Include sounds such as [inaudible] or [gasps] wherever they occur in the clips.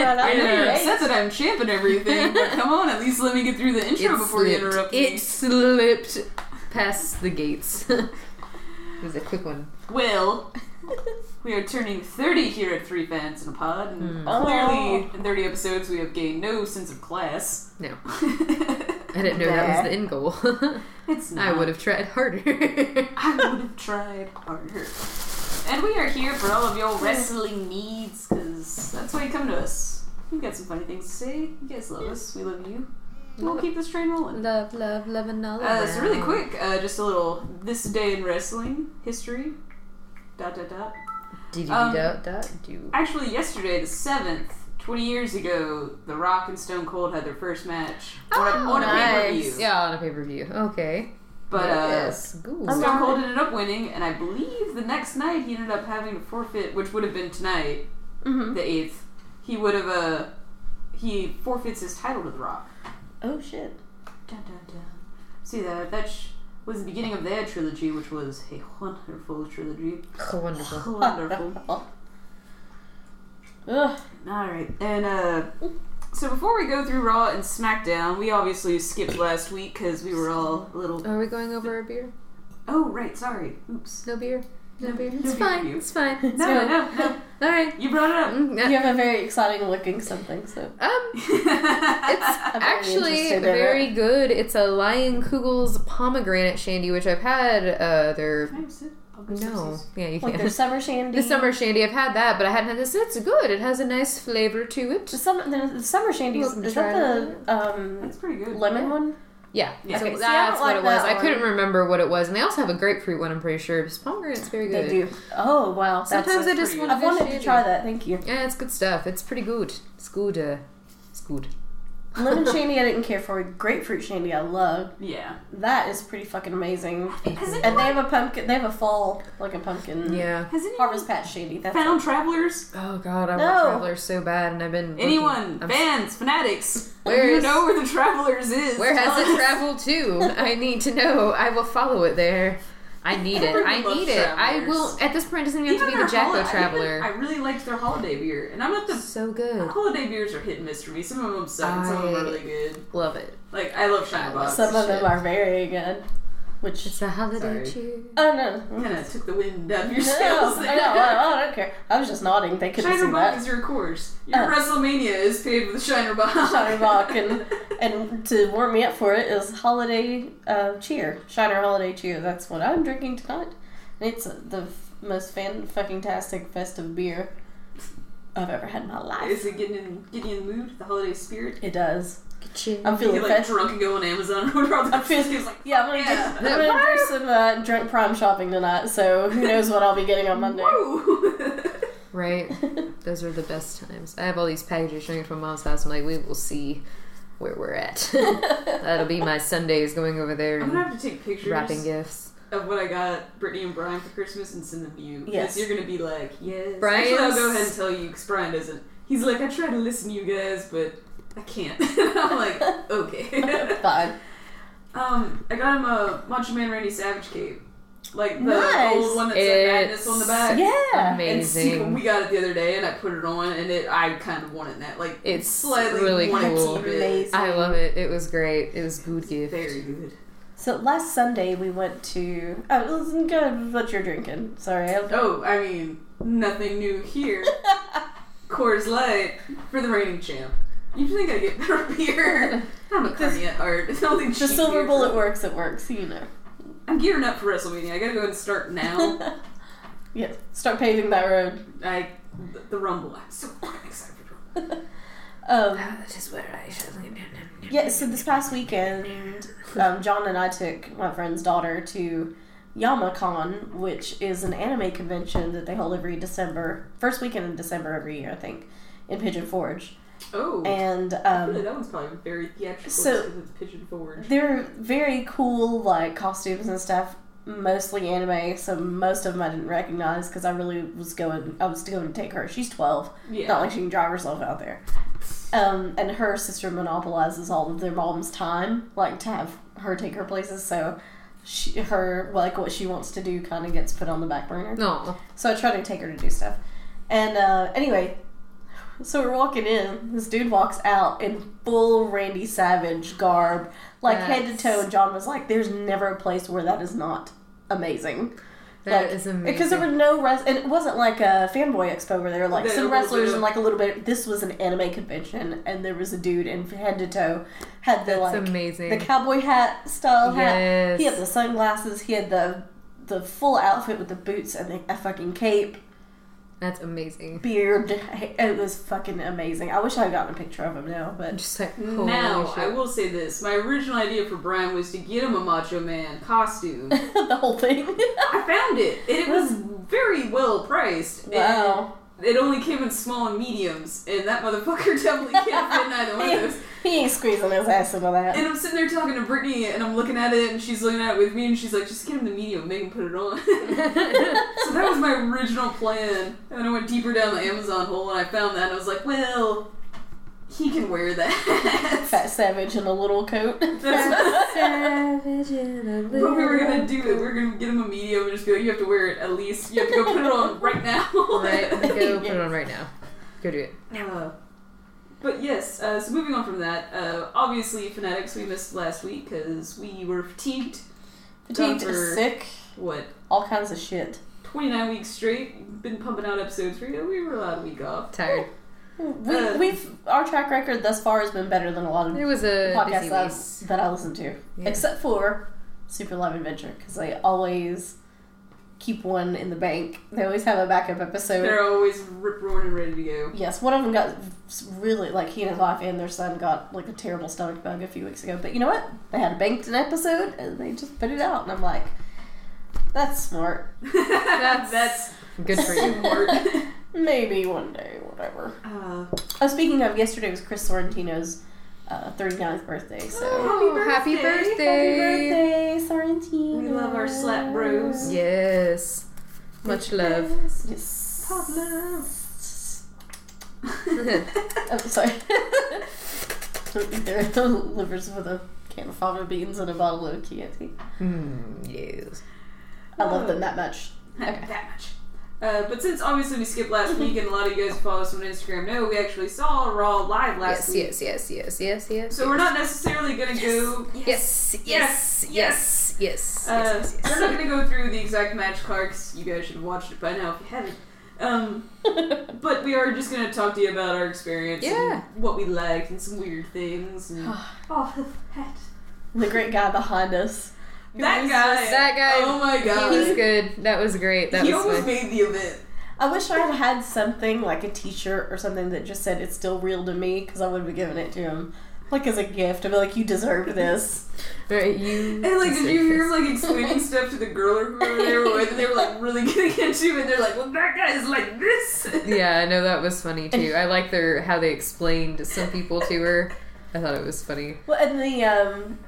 Well, I know you're Yeah. upset that I'm champing everything, but [laughs] come on, at least let me get through the intro It before you slipped. interrupt It slipped past the gates. [laughs] it was a quick one. Well, [laughs] we are turning 30 here at Three Fans in a Pod, and Hmm. clearly in 30 episodes we have gained no sense of class. No. I didn't know that was the end goal. it's not. I would have tried harder. I would have tried harder. And we are here for all of your wrestling needs, because that's why you come to us. You got some funny things to say. You guys love us. We love you. We'll keep this train rolling. love, love, love, and all Uh, so really quick, uh, just a little this day in wrestling history. Dot dot dot. Did you um, dot dot do. Actually, yesterday, the seventh, twenty years ago, The Rock and Stone Cold had their first match on a, Oh, on a nice. pay-per-view. Yeah, on a pay per view. Okay. But uh, yes, cool. I'm Stone not- Cold ended up winning, and I believe the next night he ended up having to forfeit, which would have been tonight, Mhm. the eighth. He would have uh, he forfeits his title to The Rock. Oh shit. Dun, dun, dun. See that that sh- was the beginning of their trilogy, which was a wonderful trilogy. Wonderful. Wonderful. [laughs] Ugh. All right, and uh, so before we go through Raw and SmackDown, we obviously skipped last week because we were all a little. Are we going over a beer? Oh right, sorry. Oops. No beer. No, No- beer. It's beer fine. for you. It's fine. It's No, fine. no, no. [laughs] All right. You brought it up. Mm, You have a very exciting looking something, so Um, it's [laughs] actually very it. good. It's a Leinenkugel's pomegranate shandy, which I've had. Uh, their Can I have a sip? I'll go no, sip, yeah, you like can't. their [laughs] summer shandy. The summer shandy, I've had that, but I hadn't had this. It's good. It has a nice flavor to The it. summer, the, the summer shandy is, Welcome to is that the um, That's pretty good. lemon one? Yeah, Yeah. so Okay, see, I that's don't what like it was. that I one. couldn't remember what it was, and they also have a grapefruit one. I'm pretty sure. This pomegranate's very good. They do. Oh wow, that's, Sometimes I just pretty want I've a good wanted to try that. Thank you. Yeah, it's good stuff. It's pretty good. It's good. Uh, it's good. [laughs] Lemon shandy, I didn't care for. Grapefruit shandy, I love. Yeah. That is pretty fucking amazing. Has anyone, And they have a pumpkin. They have a fall like a pumpkin. Yeah. has anyone Harvest Patch shandy. That's found travelers? Oh god, I No. want travelers so bad, and I've been Anyone? I'm- Fans? Fanatics? Where you know where the travelers is? Where Tell has it traveled to? I need to know. I will follow it there. I need it. I need it. I will. At this point, it doesn't even have to be the their Jacko holi- I Traveler. even- I really liked their holiday beer, and I'm not the so good. holiday beers are hit and miss for me. Some of them suck, and some of them are really good. Love it. Like I love Shiner Bock. Some of them Shit. are very good. Which It's a holiday Sorry. cheer. oh no. Kind of took the wind out of your [laughs] sails. I, know, I, I don't care. I was just nodding. They couldn't Shiner see Bock that. is your course. Your Uh. WrestleMania is paid with Shiner Bock. Shiner Bock and [laughs] and to warm me up for it is holiday uh, cheer, Shiner holiday cheer. That's what I'm drinking tonight. And it's the f- most fan fucking tastic festive beer I've ever had in my life. Is it getting in, getting in the mood? The holiday spirit? It does. Ka-ching. I'm feeling like festive. drunk and go on Amazon and order all the I'm feeling- He's like, Yeah, I'm gonna, Yeah. Do, I'm gonna do some uh, drunk prime shopping tonight. So who knows what I'll be getting on Monday. [laughs] Right. Those are the best times. I have all these packages showing from mom's house. I'm like, we will see where we're at. [laughs] That'll be my Sundays going over there I'm gonna have to take pictures wrapping gifts. of what I got Brittany and Brian for Christmas and send them to you. Yes. you're gonna be like, yes. Brian's- Actually, I'll go ahead and tell you because Brian doesn't. He's like, I try to listen to you guys, but I can't. [laughs] I'm like, okay. [laughs] Fine. um, I got him a Macho Man Randy Savage cape. Like the Nice. old one that's It's- like madness on the back. Yeah. And Amazing. we got it the other day, and I put it on, and it I kind of wanted that. Like It's slightly really cool. to keep it. Amazing. I love it. It was great. It was good gift. Very good. So last Sunday we went to. Oh, listen, go ahead with what you're drinking. Sorry. I'll, Oh, I mean, nothing new here. [laughs] Coors Light for the reigning champ. You just think I get better [laughs] beer? I'm a carny at heart. It's only the silver bullet works. It works. You know. I'm gearing up for WrestleMania. I gotta go and start now. [laughs] yeah. Start paving that road. I the, the Rumble. I'm so excited for Rumble. [laughs] Um, That is where I shall yeah. So this past weekend, um, John and I took my friend's daughter to YamaCon, which is an anime convention that they hold every December, first weekend in December every year, I think, in Pigeon Forge. Oh, And I feel like um, that one's probably very theatrical so- because it's Pigeon Forge. they're very cool, like costumes and stuff. Mostly anime, so most of them I didn't recognize because I really was going. I was going to take her. She's twelve. Yeah. Not like she can drive herself out there. Um, and her sister monopolizes all of their mom's time, like to have her take her places. So she, her like what she wants to do kind of gets put on the back burner. No. So I try to take her to do stuff. And uh, anyway, so we're walking in. This dude walks out in full Randy Savage garb, like head to toe. And John was like, "There's never a place where that is not amazing." That like, is amazing. Because there were no rest, and it wasn't like a fanboy expo where there were like There some were a little wrestlers and like a little bit. This was an anime convention, and there was a dude in head to toe had the That's like amazing. the cowboy hat style hat. Yes. He had the sunglasses. He had the the full outfit with the boots and the, a fucking cape, That's amazing. beard. [laughs] It was fucking amazing. I wish I had gotten a picture of him now, but just like, holy Now, shit. I will say this. My original idea for Brian was to get him a Macho Man costume. [laughs] the whole thing. I found it, and it was very well priced. and wow. It only came in small and mediums, and that motherfucker [laughs] definitely can't fit in either one of those. [laughs] He ain't squeezing his ass into that. And I'm sitting there talking to Brittany, and I'm looking at it, and she's looking at it with me, and she's like, just get him the medium, make him put it on. [laughs] so that was my original plan. And I went deeper down the Amazon hole, and I found that, and I was like, well, he can wear that. [laughs] Fat Savage in a little coat. That's [laughs] Savage in a little But we were gonna do it. We were gonna get him a medium and just be like, you have to wear it at least. You have to go put it on right now. [laughs] Right, go put it on right now. Go do it. Uh, but yes, uh, so moving on from that, uh, obviously Fanatics we missed last week because we were fatigued. Fatigued, for- sick, What, all kinds of shit. 29 weeks straight? Been pumping out episodes for you. We were allowed a week off. Tired. We, Uh, we've our track record thus far has been better than a lot of It was a podcasts that. I- listen to, Yeah. except for Super Live Adventure because they always keep one in the bank. They always have a backup episode. They're always rip roaring and ready to go. Yes, one of them got really like he and his wife and their son got like a terrible stomach bug a few weeks ago. But you know what? They had banked an episode and they just put it out, and I'm like, that's smart. [laughs] that's that's [laughs] Good for you. [laughs] Maybe one day, whatever. Uh, Oh, speaking of, yesterday was Chris Sorrentino's uh, 39th birthday, so. Oh, happy birthday. birthday. Happy birthday, Sorrentino. we love our slap bros. Yes. Much love. Yes. Pop love. I'm sorry. [laughs] there are livers with a can of fava beans and a bottle of Chianti. Mm, yes. I love them that much. Okay. that much. Uh, but since obviously we skipped last week, and a lot of you guys follow us on Instagram know we actually saw Raw live last Yes, week. yes, yes, yes, yes, yes. So we're not necessarily gonna go. Yes, yes, yes, yes, yes, Uh, yes, yes. We're not gonna go through the exact match cards. you guys should have watched it by now if you haven't. Um, [laughs] but we are just gonna talk to you about our experience, Yeah. and what we liked, and some weird things, and [sighs] oh, [laughs] that the great guy behind us. That guy, just- That guy, oh my god, he was good. That was great. That he was almost fun. made the event. I wish I had had something like a T-shirt or something that just said "It's still real to me" because I would have given it to him, like as a gift. I'd be like, "You deserve this." Right, you. And like, did you hear him like explaining stuff to the girl or whoever they were with? And they were like really getting into it. And they're like, "Well, that guy is like this." Yeah, I know that was funny too. I like their how they explained some people to her. I thought it was funny. Well, and the um,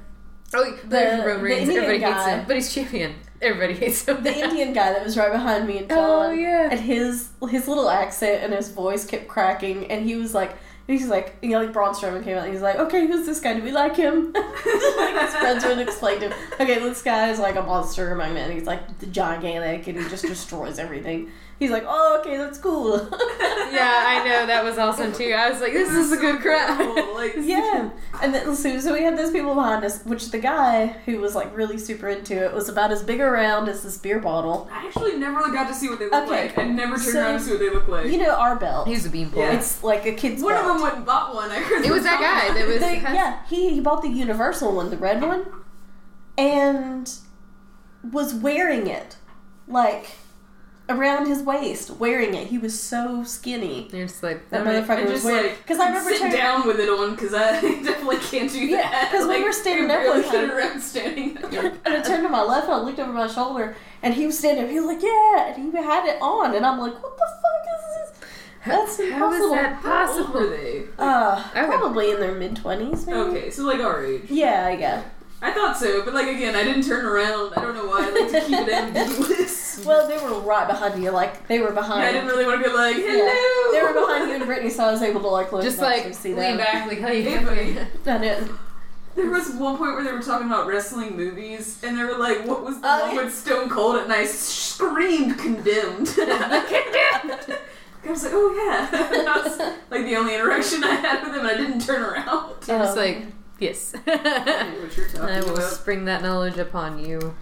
Oh, The- the, Roman the Reigns. Indian Everybody hates guy. him, but he's champion. Everybody hates him. the Indian guy that was right behind me and John. Oh yeah. and his his little accent and his voice kept cracking, and he was like, he's like, you know, like Braun Strowman came out, and he's like, okay, who's this guy? Do we like him? [laughs] like his friends would explain to him, okay, this guy is like a monster among men. He's like the gigantic, and he just destroys everything. He's like, oh, okay, that's cool. [laughs] Yeah, I know that was awesome too. I was like, this is a good crowd. Cool, [laughs] Like, Yeah, and then so, so we had those people behind us, which the guy who was like really super into it was about as big around as this beer bottle. I actually never really got to see what they look Okay, like. I never turned so- around to see what they look like. You know our belt. He's a beanpole. Yeah. It's like a kid's one of them went and bought one. I heard It was that guy that was. They- yeah, he, he bought the universal one, the red one, and was wearing it like around his waist, wearing it. He was so skinny. You're just like, That I motherfucker was wearing. like, [laughs] Because I remember sit turning- down with it on because I [laughs] definitely can't do Yeah, that. 'cause we Like, were standing I up one get time. around standing. [laughs] And I turned to my left and I looked over my shoulder and he was standing. He was like, Yeah, and he had it on. And I'm like, What the fuck is this? That's How is impossible. that How old possible? were they? Uh, Okay. probably in their mid 20s, maybe. Okay, so like our age. Yeah, yeah. I thought so, but like again, I didn't turn around. I don't know why. I like to keep it ambiguous. [laughs] Well, they were right behind you. Like, they were Yeah, behind I didn't really want to go like, hello. They were behind you and Brittany, so I was able to like look Just and like actually see lean them. back, like, hey, Hey, buddy. I did. There was one point where they were talking about wrestling movies, and they were like, "What was the Oh, one yeah. with Stone Cold?" And I screamed, "Condemned!" condemned. [laughs] [laughs] I was like, "Oh yeah." that was like the only interaction I had with him, and I didn't turn around. You're just Um, like, yes. I know what you're talking I will about. spring that knowledge upon you.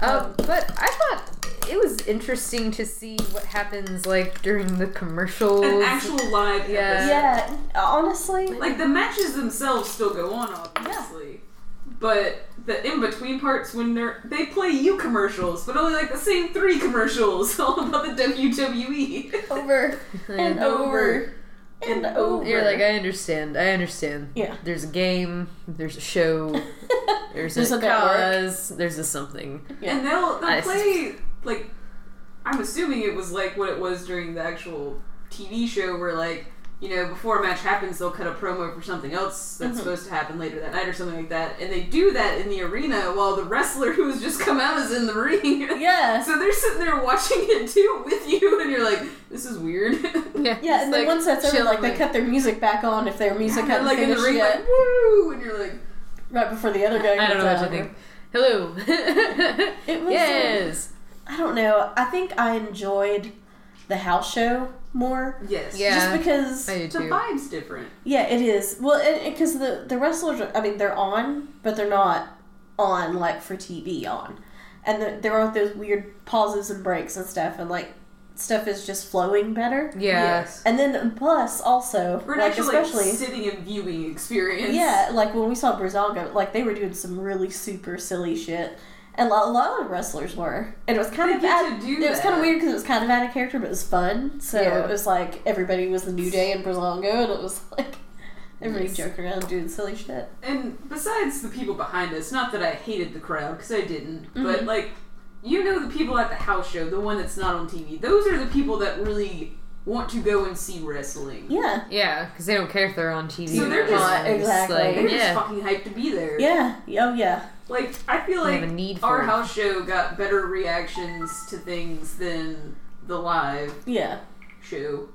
Um, but I thought it was interesting to see what happens like during the commercials. An actual live Yeah. episode. Yeah, honestly, Like the matches themselves still go on, obviously. But the in between parts when they're they play you commercials, but only like the same three commercials [laughs] all about the. WWE. over [laughs] and And over and over. You're like, I understand. I understand. Yeah. There's a game. There's a show. [laughs] There's, There's a, a cause. There's a something. Yeah. And they'll they'll I- play like I'm assuming it was like what it was during the actual TV show where like you know before a match happens they'll cut a promo for something else that's Mhm. supposed to happen later that night or something like that and they do that in the arena while the wrestler [laughs] who's just come out is in the ring. yeah. [laughs] So they're sitting there watching it too with you, and you're like, "This is weird." [laughs] Yeah. Yeah, just, and then once that's over, like they cut their music back on if their music And they're, hadn't like in the finished ring, yet, like woo, and you're like, right before the other guy. I don't know comes what you out. think. Hello. It was, uh, yes. I don't know. I think I enjoyed the house show more, "Yes, Yeah. just because. The vibe's different. Yeah, it is. Well, because the the wrestlers, are, I mean, they're on, but they're not on like for TV on, and the, there aren't those weird pauses and breaks and stuff, and like stuff is just flowing better. Yeah. Yes. And then plus also For an like actual especially like, sitting and viewing experience. yeah, like when we saw Brazalga, like they were doing some really super silly shit. And a lot, of wrestlers were, and it was kind They of get out, to do it was kind of weird because it was kind of out of character, but it was fun. So Yeah. it was like everybody was the New Day and Brazalga, and it was [laughs] like everybody Nice. joking around doing silly shit. And besides the people behind us, not that I hated the crowd because I didn't, Mm-hmm. but like, you know, the people at the house show, the one that's not on TV, those are the people that really want to go and see wrestling. Yeah, Yeah, because they don't care if they're on TV. So they're not. just- It's exactly. like, They're just fucking hyped to be there. yeah, oh yeah, Like, I feel like have a need for our it. house show got better reactions to things than the live yeah, show.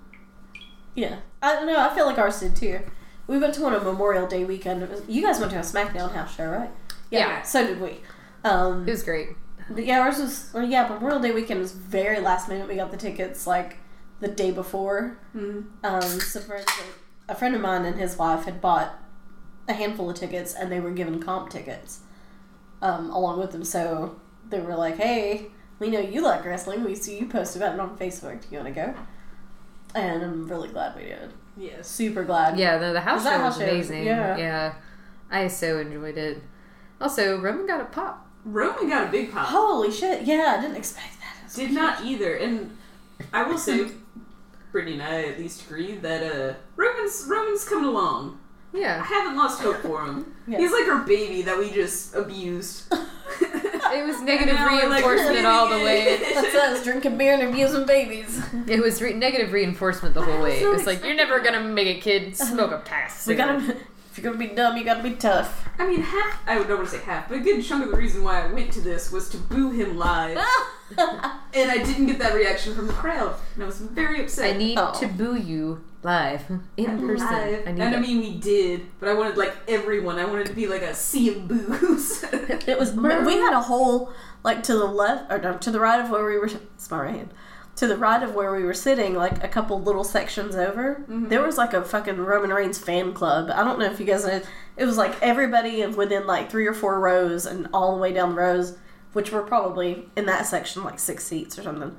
yeah. I don't know. I feel like ours did too. We went to one on Memorial Day weekend. Was, you guys went to a SmackDown house show, right? Yeah. So did we. Um, It was great. But yeah, ours was well, yeah. Memorial Day weekend was very last minute. We got the tickets like the day before. Mm-hmm. Um, so for a friend of mine and his wife had bought a handful of tickets, and they were given comp tickets um, along with them. So they were like, "Hey, we know you like wrestling. We see you post about it on Facebook. Do you want to go?" And I'm really glad we did. Yeah, Super glad. Yeah, no, the house Was show was house show? amazing. Yeah. yeah. I so enjoyed it. Also, Roman got a pop. Roman got a big pop. Holy shit! Yeah, I didn't expect that. Did cute. not either, and I will say, [laughs] Brittany and I at least agree that uh, Roman's Roman's coming along. Yeah, I haven't lost hope for him. Yeah. He's like our baby that we just abused. [laughs] It was negative negative now we're, like, reinforcement all the way. [laughs] That's us drinking beer and abusing babies. It was re- negative reinforcement the whole way. [laughs] It was like, you're never gonna make it, kid. Smoke a pass. We gotta. If you're gonna be dumb, you gotta be tough. I mean, half. I don't want to say half, but a good chunk of the reason why I went to this was to boo him live, [laughs] and I didn't get that reaction from the crowd, and I was very upset. I need Oh. to boo you live [laughs] in person. Live. I need and I mean, we did, but I wanted like everyone. I wanted to be like a sea of boos. [laughs] It was. We had a whole like to the left or no, to the right of where we were. It's my right hand. To the right of where we were sitting, like a couple little sections over, mm-hmm. there was like a fucking Roman Reigns fan club. I don't know if you guys know. It was like everybody within like three or four rows and all the way down the rows, which were probably in that section like six seats or something.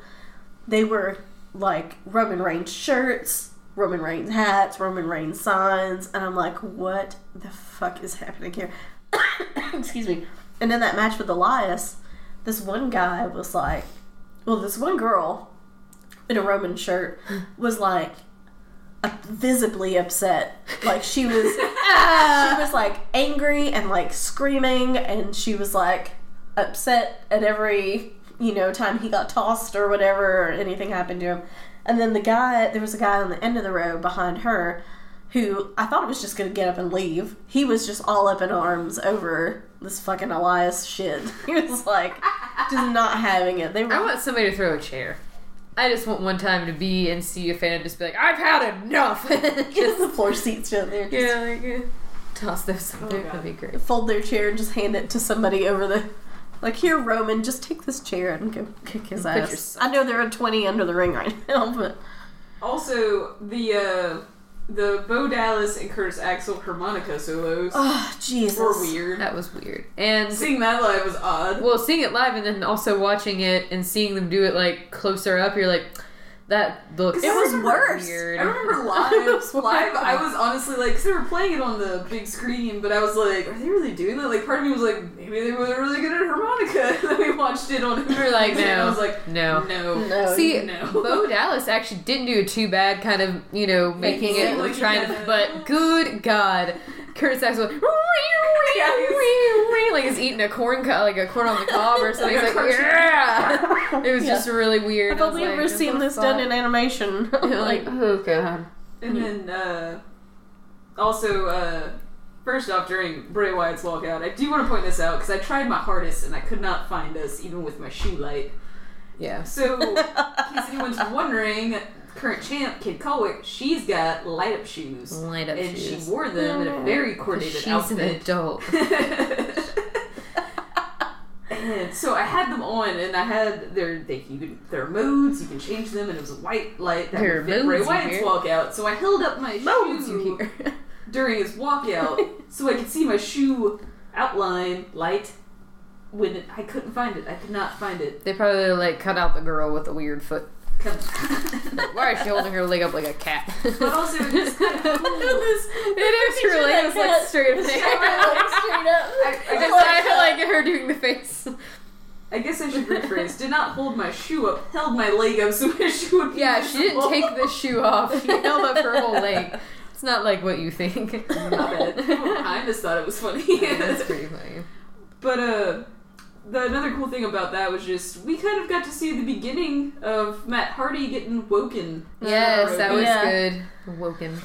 They were like Roman Reigns shirts, Roman Reigns hats, Roman Reigns signs, and I'm like, what the fuck is happening here? [coughs] Excuse me. And in that match with Elias, this one guy was like, well, this one girl in a Roman shirt was like visibly upset. Like she was, [laughs] she was like angry and like screaming, and she was like upset at every you know time he got tossed or whatever or anything happened to him. And then the guy, there was a guy on the end of the row behind her who I thought it was just gonna get up and leave. He was just all up in arms over this fucking Elias shit. [laughs] He was like just not having it. They were I want somebody to throw a chair. I just want one time to be and see a fan just be like, I've had enough. [laughs] just just, the floor seats shit there. yeah, like. Toss those in there. That'd be great. Fold their chair and just hand it to somebody over the. Like here, Roman, just take this chair and go kick his ass. I know there are twenty under the ring right [laughs] now, but Also, the uh, the Bo Dallas and Curtis Axel harmonica solos oh Jesus, were weird. That was weird. And Seeing that live was odd. well, seeing it live and then also watching it and seeing them do it like closer up, you're like, that looks. It was worse. Weird. I remember live, [laughs] live. I was honestly like, because they were playing it on the big screen, but I was like, are they really doing that? Like, part of me was like, maybe they were really good at harmonica. [laughs] and then we watched it on. We were like, and I was like, No. no, No. See, no. [laughs] Bo Dallas actually didn't do it too bad, kind of, you know, making it it like trying to. But good God, Curtis Axel, [laughs] like he's eating a corn, co- like a corn on the cob or something. Like a He's like, yeah. It was Yeah. just really weird. I've I only ever what seen this fuck? done in animation. [laughs] like, oh god. And then, uh, also, uh, first off, during Bray Wyatt's walkout, I do want to point this out because I tried my hardest and I could not find us even with my shoe light. Yeah. So, in case anyone's [laughs] wondering, current champ Kid Colwick, she's got light up shoes. Light up and shoes. she wore them in a oh, very coordinated She's outfit. an adult. [laughs] and so I had them on, and I had their they you can there are modes you can change them, and it was a white light that would fit you Wyatt's walkout. So I held up my Modes shoe [laughs] during his walkout, so I could see my shoe outline light. When it, I couldn't find it, I could not find it. They probably like cut out the girl with the weird foot. Come- Why is she holding her leg up like a cat? but also, it just kind of it is her leg is like straight up. Straight up. I, I [laughs] I guess just I like her doing the face. I guess I should rephrase. Did not hold my shoe up, held my leg up so my [laughs] shoe would be Yeah, she didn't take the shoe off. She [laughs] held up her whole leg. It's not like what you think. Not bad. I just thought it was funny. That's pretty funny. but uh, the another cool thing about that was just we kind of got to see the beginning of Matt Hardy getting woken. Yes, that was Yeah. good. Woken.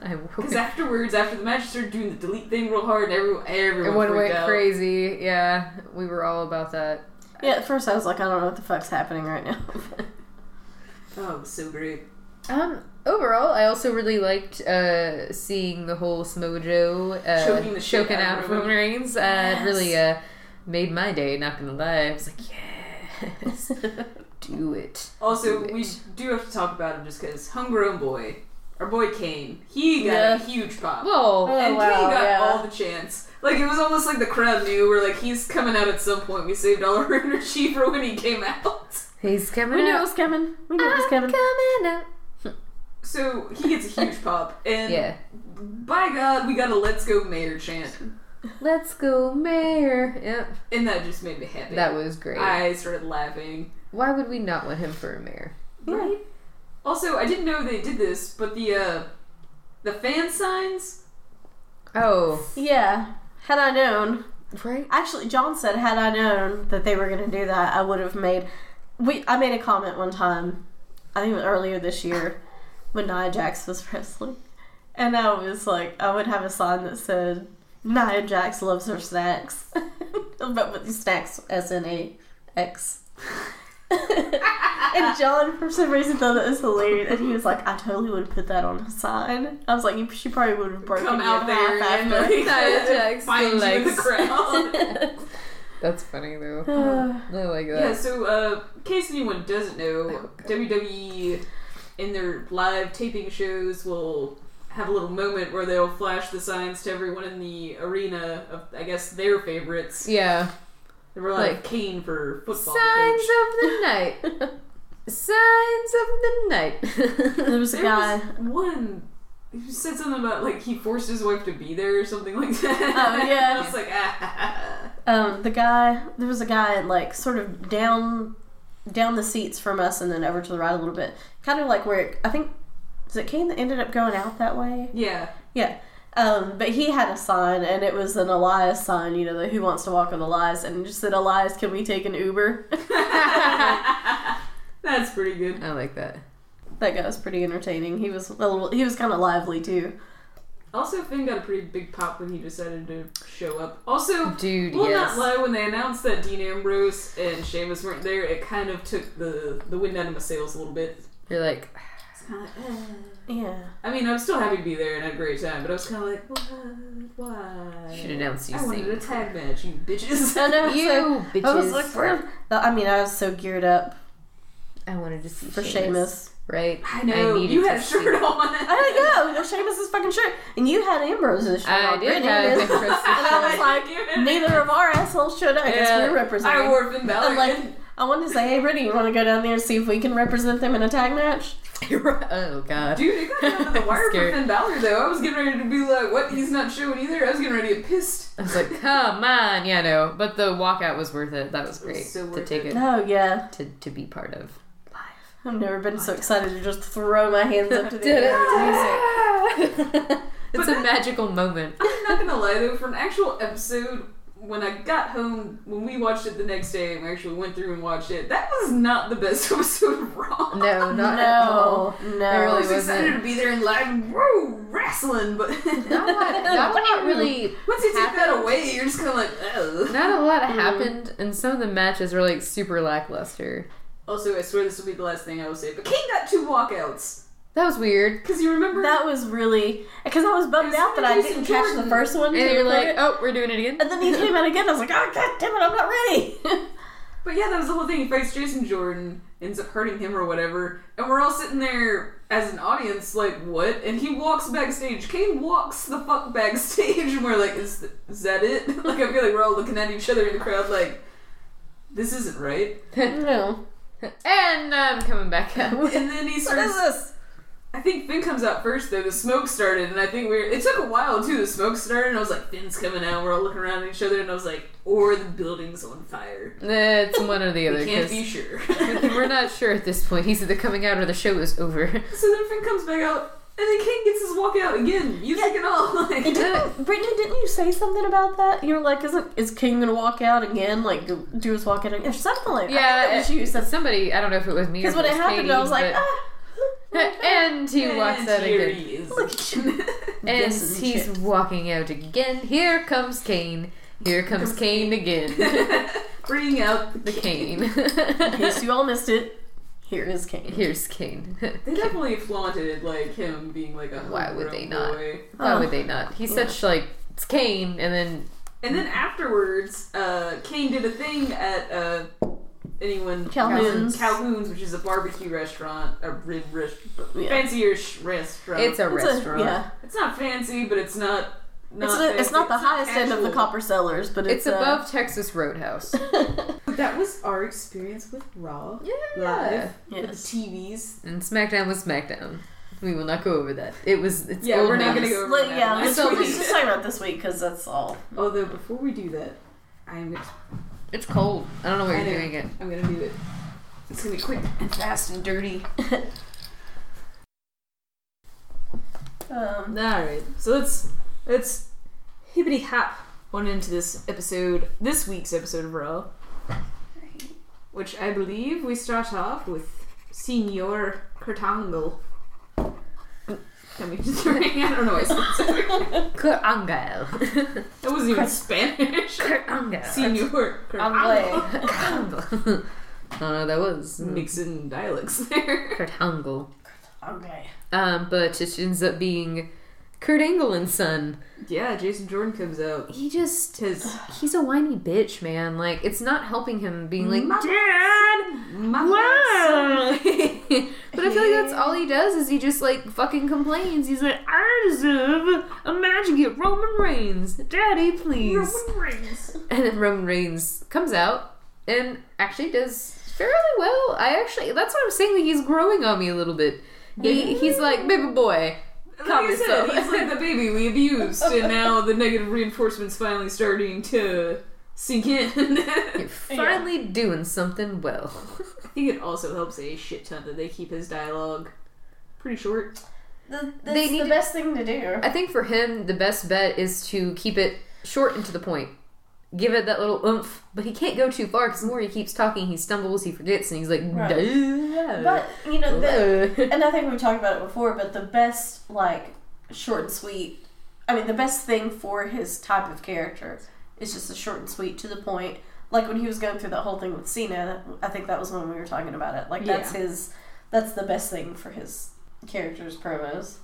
Because afterwards, after the match started doing the delete thing real hard, and everyone everyone Everyone went out. crazy. Yeah, we were all about that. Yeah, at first I was like, I don't know what the fuck's happening right now. [laughs] Oh, so great. Um, overall, I also really liked uh, seeing the whole Smojo uh, Choking the shit choking out out of Roman Roman. Reigns. Uh, Yes. it really uh, made my day. Not gonna lie, I was like, yes, [laughs] do it. Also, Do we it. do have to talk about him just because homegrown boy, our boy Kane, he got Yeah. a huge pop. Well, Oh, and wow, Kane got yeah. all the chance. Like it was almost like the crowd knew we're like he's coming out at some point. We saved all our [laughs] energy for when he came out. he's coming we knew it was coming. We knew it was coming. coming out. So he gets a huge pop, and Yeah. by God, we got a "Let's Go Mayor" chant, Let's go, Mayor. Yep, and that just made me happy. that was great. I started laughing. Why would we not want him for a mayor? Right. Also, I didn't know they did this, but the uh, the fan signs. Oh, Yeah. Had I known, right. actually, John said, had I known that they were going to do that, I would have made. We I made a comment one time, I think it was earlier this year, when Nia Jax was wrestling, and I was like, I would have a sign that said, "Nia Jax loves her snacks," [laughs] but with snacks S N A X. and John, for some reason, thought that was hilarious, and he was like, "I totally would have put that on a sign." I was like, "She probably would have broken Come out in there half and after." like, Nia [laughs] Jax find you in the legs. [laughs] crowd. That's funny though. [sighs] I like Yeah, that. so uh, in case anyone doesn't know, Oh, God. WWE in their live taping shows will have a little moment where they'll flash the signs to everyone in the arena of, I guess, their favorites. Yeah. They were like, Like, Kane for football. Signs coach. of the [laughs] night. Signs of the night. [laughs] there was a There guy. was one who said something about like he forced his wife to be there or something like that. Oh, [laughs] yeah. I was like, ah. Um, the guy. There was a guy like sort of down, down the seats from us, and then over to the right a little bit, kind of like where I think. Was it Kane that ended up going out that way? yeah. Yeah. Um, but he had a sign, and it was an Elias sign, you know, the Who Wants to Walk with Elias, and just said, Elias, can we take an Uber? [laughs] That's pretty good. I like that. that guy was pretty entertaining. He was a little, he was kind of lively too. Also, Finn got a pretty big pop when he decided to show up. Also, Dude, Will yes. not lie, when they announced that Dean Ambrose and Sheamus weren't there, it kind of took the, the wind out of my sails a little bit. You're like, kind of like, eh. Yeah. I mean, I'm still happy to be there and had a great time, but I was kind of like, what? Why? Should announce you I wanted a tag match, you bitches. [laughs] I know. You so bitches. I was like, for, I mean, I was so geared up I wanted to see for Sheamus. Sheamus. Right? I know. needed you to had a see- shirt on. I know, with Sheamus's fucking shirt, and you had Ambrose's shirt. I on. did Brittany have did. Ambrose's [laughs] and I was like, neither of our assholes should. I guess we're representing. I wore Finn Balor. I'm like, I wanted to say, hey, Brittany, you want to go down there and see if we can represent them in a tag match? [laughs] oh god. Dude, it got down to the [laughs] wire for Scared. Finn Balor though. I was getting ready to be like, what? He's not showing either. I was getting ready to get pissed. I was like, come on, yeah, no. But the walkout was worth it. That was great so to take it. it, Oh yeah, to, to be part of. I've never been so excited to just throw my hands up [laughs] to the air to music. it? it's But a magical moment. I'm not gonna lie though, for an actual episode, when I got home, when we watched it the next day, and we actually went through and watched it, that was not the best [laughs] episode of Raw. No, not at all. no, no. I I really was excited wasn't. to be there and live, whoa, wrestling, but Not a lot, not a [laughs] lot really once you take that away, you're just kind of like, ugh. Not a lot Mm. happened, and some of the matches were like super lackluster. Also, I swear this will be the last thing I will say, but King got two walkouts. That was weird. Because you remember That was really because I was bummed out that I didn't catch the first one. And you're like, oh, we're doing it again. and then he came out again. I was like, oh god damn it, I'm not ready. [laughs] But yeah, that was the whole thing. He fights Jason Jordan, ends up hurting him or whatever, and we're all sitting there as an audience, like, what? And he walks backstage. Kane walks the fuck backstage, and we're like, is, th- is that it? [laughs] like, I feel like we're all looking at each other in the crowd, like, this isn't right. [laughs] no, and I'm coming back up. And then he what starts. Is this? I think Finn comes out first, though. The smoke started, and I think we're. It took a while, too. The smoke started, and I was like, Finn's coming out. We're all looking around at each other, and I was like, or the building's on fire. It's one or the [laughs] other. We can't 'cause be sure. [laughs] we're not sure at this point. He's either coming out or the show is over. [laughs] So then Finn comes back out, and then King gets his walkout again, music and all. Like, And didn't, Brittany, didn't you say something about that? You were like, "Isn't is King gonna walk out again? Like, do, do his walk out again? Or something like that?" Yeah, I think it was you said Somebody, I don't know if it was me because when it it was happened, Katie, I was like, but- ah. And he walks and out here again. he is. Look at you. And he's shit. walking out again. Here comes Kane. Here comes Kane again. [laughs] Bring out the cane. [laughs] In case you all missed it, here is Kane. Here's Kane. [laughs] They definitely flaunted like him being like a Why would homegrown they not? boy. Why Oh. would they not? He's Yeah. such like it's Kane, and then And then afterwards, uh, Kane did a thing at uh, anyone Calhoun's. Calhoun's, which is a barbecue restaurant, a rib restaurant, Yeah. fancier restaurant. it's a It's a- restaurant. yeah, It's not fancy, but it's not. not it's, a, it's not the highest end of the copper cellars, but It's it's, uh, above Texas Roadhouse. [laughs] That was our experience with Raw Yeah. live with Yes. the TVs. And SmackDown was SmackDown. We will not go over that. It was. It's Yeah, we're not gonna go over Like, that. yeah, let's, So let's just talk about this week because that's all. Although before we do that, I'm gonna, It's cold. I don't know why I you're know. doing it. I'm gonna do it. It's gonna be quick and fast and dirty. [laughs] Um, All right, so let's let's hippity hop on into this episode, this week's episode of Raw, [laughs] which I believe we start off with Senor Curtangle. Coming to the ring. I don't know. I said Kurt Angle. [laughs] that wasn't even Spanish. Kurt Angle. Senor Angle. Curtangle. I don't know that was. Mixing dialects there. Kurt Angle. okay. Um, but it ends up being Kurt Angle and son. Yeah, Jason Jordan comes out. He just His he's a whiny bitch, man. Like it's not helping him being like Mama Dad. Why? but I feel like that's all he does is he just like fucking complains. He's like, I deserve a match against Roman Reigns, Daddy, please. Roman Reigns. And then Roman Reigns comes out and actually does fairly well. I actually that's what I'm saying. that he's growing on me a little bit. He he's like baby boy. Like Calm I said, he's like the baby we abused, and now the negative reinforcement's finally starting to sink in. [laughs] You're finally doing something well. I think it also helps a shit ton that they keep his dialogue pretty short. The, that's They need the to- best thing to do. I think for him the best bet is to keep it short and to the point. Give it that little oomph, but he can't go too far because the more he keeps talking, he stumbles, he forgets, and he's like, Right. "Duh." But you know, the, and I think we've talked about it before, but the best, like, short and sweet. I mean, the best thing for his type of character is just a short and sweet to the point. Like when he was going through that whole thing with Cena, I think that was when we were talking about it. Like that's Yeah. his, that's the best thing for his characters' promos.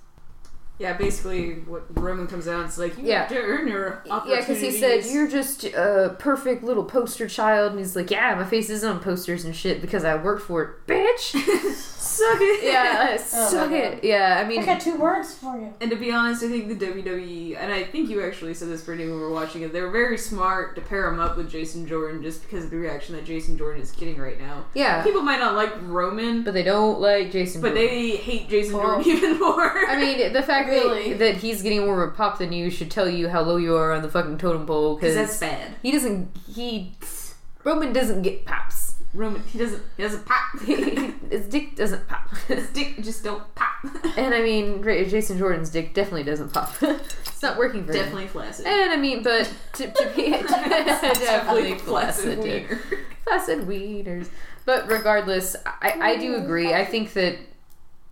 Yeah, basically, what Roman comes out and it's like, you Yeah. have to earn your Yeah, because he said you're just a perfect little poster child, and he's like, "Yeah, my face is on posters and shit because I worked for it, bitch." [laughs] Suck it. yeah, uh, Oh my suck God. it. Yeah, I mean, I got two words for you. And to be honest, I think the WWE, and I think you actually said this, Brittany, when we were watching it, they were very smart to pair him up with Jason Jordan just because of the reaction that Jason Jordan is getting right now. yeah, People might not like Roman, but they don't like Jason. but Jordan. they hate Jason Well, Jordan [laughs] even more. I mean, the fact Really? that, he's getting more of a pop than you should tell you how low you are on the fucking totem pole. because that's bad. he doesn't. He Roman doesn't get pops. Roman, he doesn't, he doesn't pop. [laughs] His dick doesn't pop. [laughs] His dick just don't pop. [laughs] and I mean, Jason Jordan's dick definitely doesn't pop. it's not working for him. Definitely flaccid. And I mean, but to, to be definitely flaccid, dick. wiener. flaccid wieners. But regardless, I, I do agree. I think that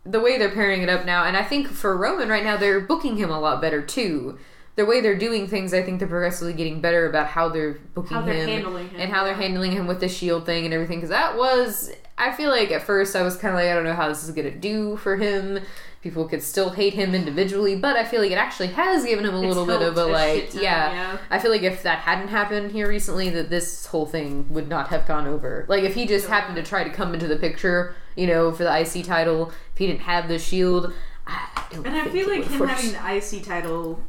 the way they're pairing it up now, and I think for Roman right now, they're booking him a lot better too. The way they're doing things, I think they're progressively getting better about how they're booking How they're him handling him. and how they're handling him with the shield thing and everything. Because that was, I feel like at first I was kind of like, I don't know how this is gonna do for him. People could still hate him individually, but I feel like it actually has given him a It's little bit of helped a like, shit ton, yeah, I feel like if that hadn't happened here recently, that this whole thing would not have gone over. Like if he just happened to try to come into the picture, you know, for the IC title, he didn't have the shield, I And I feel like him work. having the IC title,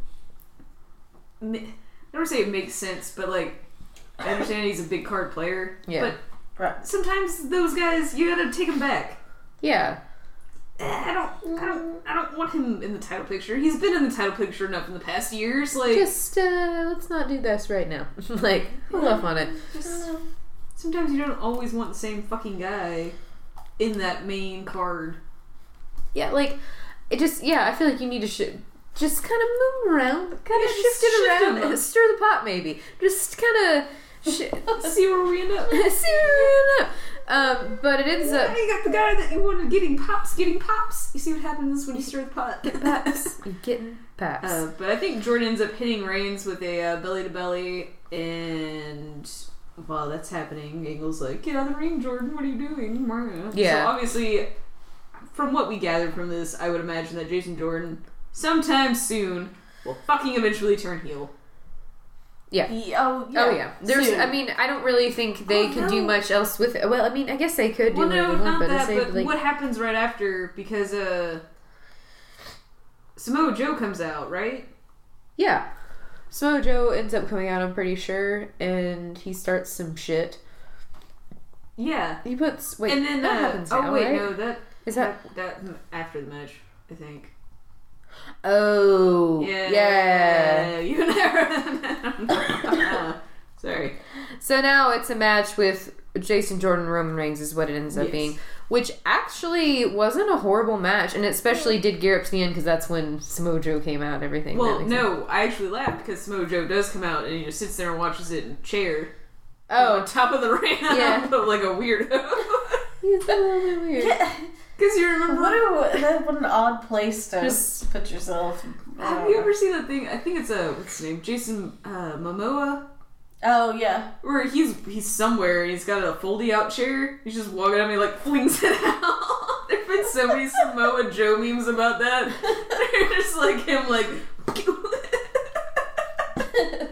ma- I don't want to say it makes sense, but like I understand he's a big card player. Yeah. But Right. sometimes those guys you gotta take them back. yeah, Eh, I don't, I don't, I don't want him in the title picture. He's been in the title picture enough in the past years. Like, just uh, let's not do this right now. [laughs] like hold off on it. just sometimes you don't always want the same fucking guy in that main card. Yeah, like it just yeah. I feel like you need to sh- just kind of move around, kind Yeah, of shift it around, [laughs] stir the pot maybe. Just kind of. Sh- [laughs] See where we end up. [laughs] See where we end up. Um, but it ends up you got the guy that you wanted getting pops, getting pops. You see what happens when you stir the pot. You're getting paps. Uh, but I think Jordan ends up hitting Reigns with a uh, belly to belly, and while that's happening, Angle's like, "Get out of the ring, Jordan! What are you doing?" Yeah. So obviously, from what we gathered from this, I would imagine that Jason Jordan, sometime soon, will fucking eventually turn heel. Yeah, oh, yeah. Oh yeah, there's. Soon. I mean, I don't really think they Oh, can do much else with it. Well, I mean, I guess they could do Well, whatever no, they want, not but that. they But like what happens right after? Because uh, Samoa Joe comes out, right? yeah. So Joe ends up coming out. I'm pretty sure, and he starts some shit. Yeah. He puts wait, and then that uh, happens oh wait, right? no, that Is that that, that after the match, I think. oh Yeah, yeah. you [laughs] never. [laughs] Sorry. So now it's a match with Jason Jordan Roman Reigns is what it ends up Yes. being, which actually wasn't a horrible match, and it especially did gear up to the end because that's when Samoa Joe came out and everything. Well, makes sense. no, I actually laughed because Samoa Joe does come out and he just sits there and watches it in a chair Oh, on top of the ramp, Yeah. [laughs] like a weirdo. he's a little bit weird. Because you remember. What, a, that, what an odd place to Just- put yourself. Have you ever seen that thing? I think it's a what's his name, Jason uh, Momoa, Oh, yeah. where he's he's somewhere and he's got a foldy out chair. He's just walking at me like flings it [laughs] out. There've been so many Samoa Joe memes about that. [laughs] They're just like him like. [laughs]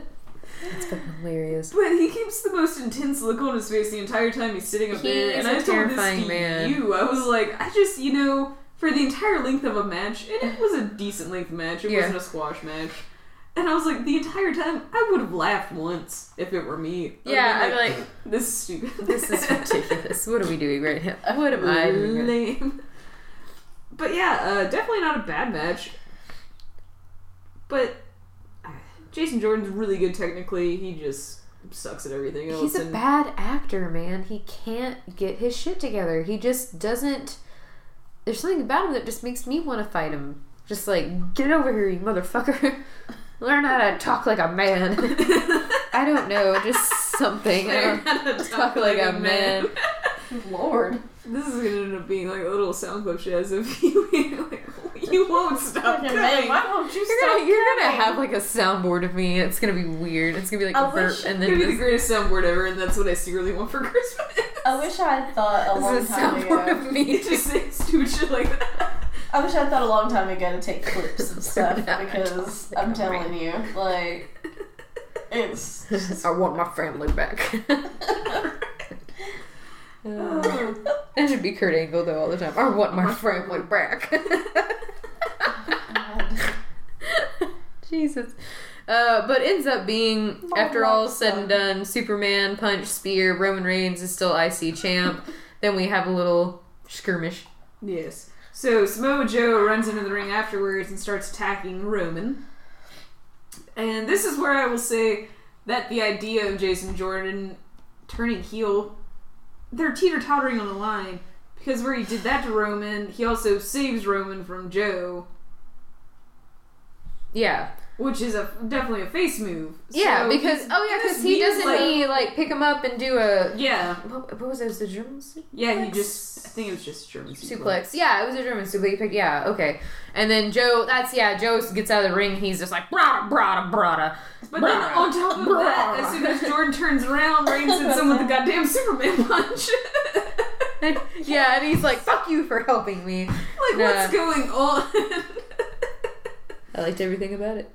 It's fucking hilarious. But he keeps the most intense look on his face the entire time he's sitting up He there. And a I told terrifying this to man. you. I was like, I just, you know, for the entire length of a match, and it was a decent length match. It Yeah. wasn't a squash match. And I was like, the entire time, I would have laughed once if it were me. I Yeah, been I'm like, this is stupid. [laughs] this is ridiculous. What are we doing right now? [laughs] What am I doing? Lame. But yeah, uh, definitely not a bad match. But Jason Jordan's really good technically. He just sucks at everything else. He's a and- bad actor, man. He can't get his shit together. He just doesn't. There's something about him that just makes me want to fight him. Just like, get over here, you motherfucker. [laughs] Learn how to talk like a man. [laughs] I don't know, just something. Learn how to talk like a man. [laughs] Lord. This is gonna end up being like a little sound clip Shaz if you like, [laughs] you won't stop coming. man, why won't you You're stop gonna, you're gonna have like a soundboard of me. It's gonna be weird. It's gonna be like I a burp, wish- and It's then gonna be the greatest soundboard ever, and that's what I secretly want for [laughs] Christmas. I wish I had thought a long this is a time soundboard ago. of me. [laughs] Just stupid shit like that. I wish I thought a long time ago to take clips and stuff because I'm telling you, like, it's. just- I want my family back. Uh, that should be Kurt Angle though all the time. I want my family back. Jesus. Uh, but ends up being, after all is said and done, Superman, Punch, Spear, Roman Reigns is still IC champ. [laughs] then we have a little skirmish. Yes. So Samoa Joe runs into the ring afterwards and starts attacking Roman. And this is where I will say that the idea of Jason Jordan turning heel, they're teeter tottering on the line. Because where he did that to Roman, he also saves Roman from Joe, Yeah. Which is a definitely a face move. Yeah, So because, oh yeah, because he doesn't like- he, like, pick him up and do a. Yeah, What, what was it? Was it a German suplex? yeah. He just, I think it was just German suplex. Yeah, it was a German suplex. He picked- Yeah, okay. And then Joe, that's yeah. Joe gets out of the ring. He's just like brada brada brada. But then on top of that, as soon as Jordan turns around, Reigns hits him with the [laughs] goddamn Superman punch. [laughs] yeah, and he's like, "Fuck you for helping me." Like, what's going on? I liked everything about it.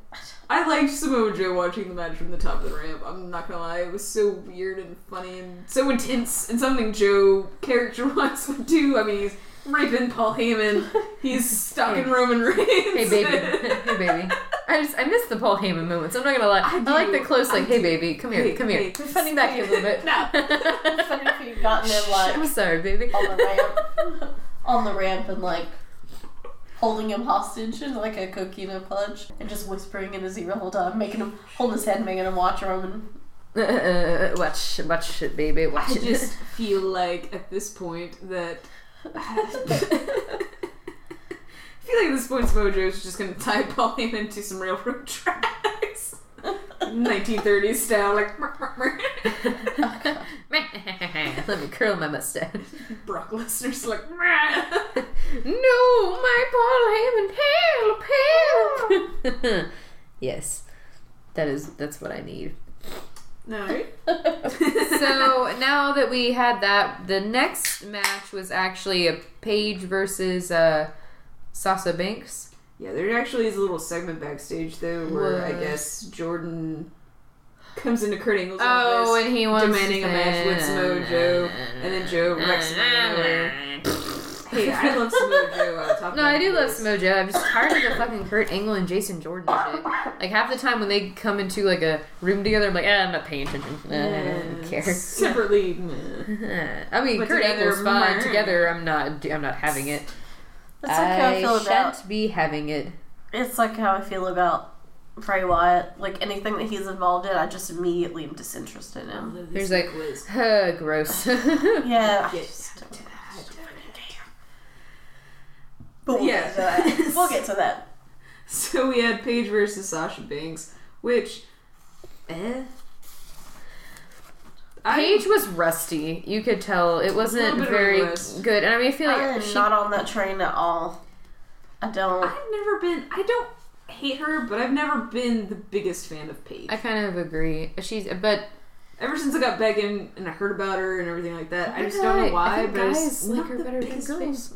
I liked Samoa Joe watching the match from the top of the ramp. I'm not gonna lie, it was so weird and funny and so intense and something Joe character wise [laughs] would do. I mean, he's raping Paul Heyman. He's [laughs] stuck in Roman Reigns. Hey baby, [laughs] hey baby. I just I miss the Paul Heyman moments. I'm not gonna lie. I, I like the close like, "Hey baby, come here, Hey, come here." hey. Funny back here a little bit. No. funny if you've gotten him like I'm sorry, baby. on the ramp, on the ramp, and like holding him hostage in like a coquina punch, and just whispering in his ear the whole time, making him hold his head, making him watch Roman. Uh, [laughs] watch, watch it, baby. Watch I it. just [laughs] feel like at this point that. [laughs] I feel like at this point Mojo's just gonna tie Paul into to some railroad tracks. 1930s style, like Let me curl my mustache. Brock Lesnar's like. No, my Paul Heyman, help, help. yes, that is that's what I need. no. [laughs] So now that we had that, the next match was actually a Paige versus uh, Sasha Banks. Yeah, there actually is a little segment backstage though where I guess Jordan comes into Kurt Angle's Oh, office and he wants demanding a match with Samoa Joe, and then Joe wrecks him anywhere. [laughs] Hey, I love Samoa Joe. I'll talk No, I do love. Samoa Joe. I'm just tired of the fucking Kurt Angle and Jason Jordan shit. Like half the time when they come into like a room together, I'm like, eh, I'm not paying attention. Eh, I don't care. Separately. [laughs] I mean, But Kurt Angle's fine. Together, I'm not. I'm not having it. That's like how I feel about. shan't be having it. It's like how I feel about Bray Wyatt. Like anything that he's involved in, I just immediately am disinterested in. There's like, [laughs] uh, gross. [laughs] Yeah. I just don't care. But we'll Yeah. get to that. [laughs] We'll get to that. So we had Paige versus Sasha Banks, which, eh. I- Paige was rusty. You could tell it wasn't little bit of a very good. And I mean, I feel like I'm she, not on that train at all. I don't. I've never been. I don't hate her, but I've never been the biggest fan of Paige. I kind of agree. She's, but Ever since I got back in and I heard about her and everything like that, I just don't know why. I but I guys just like her better than girls.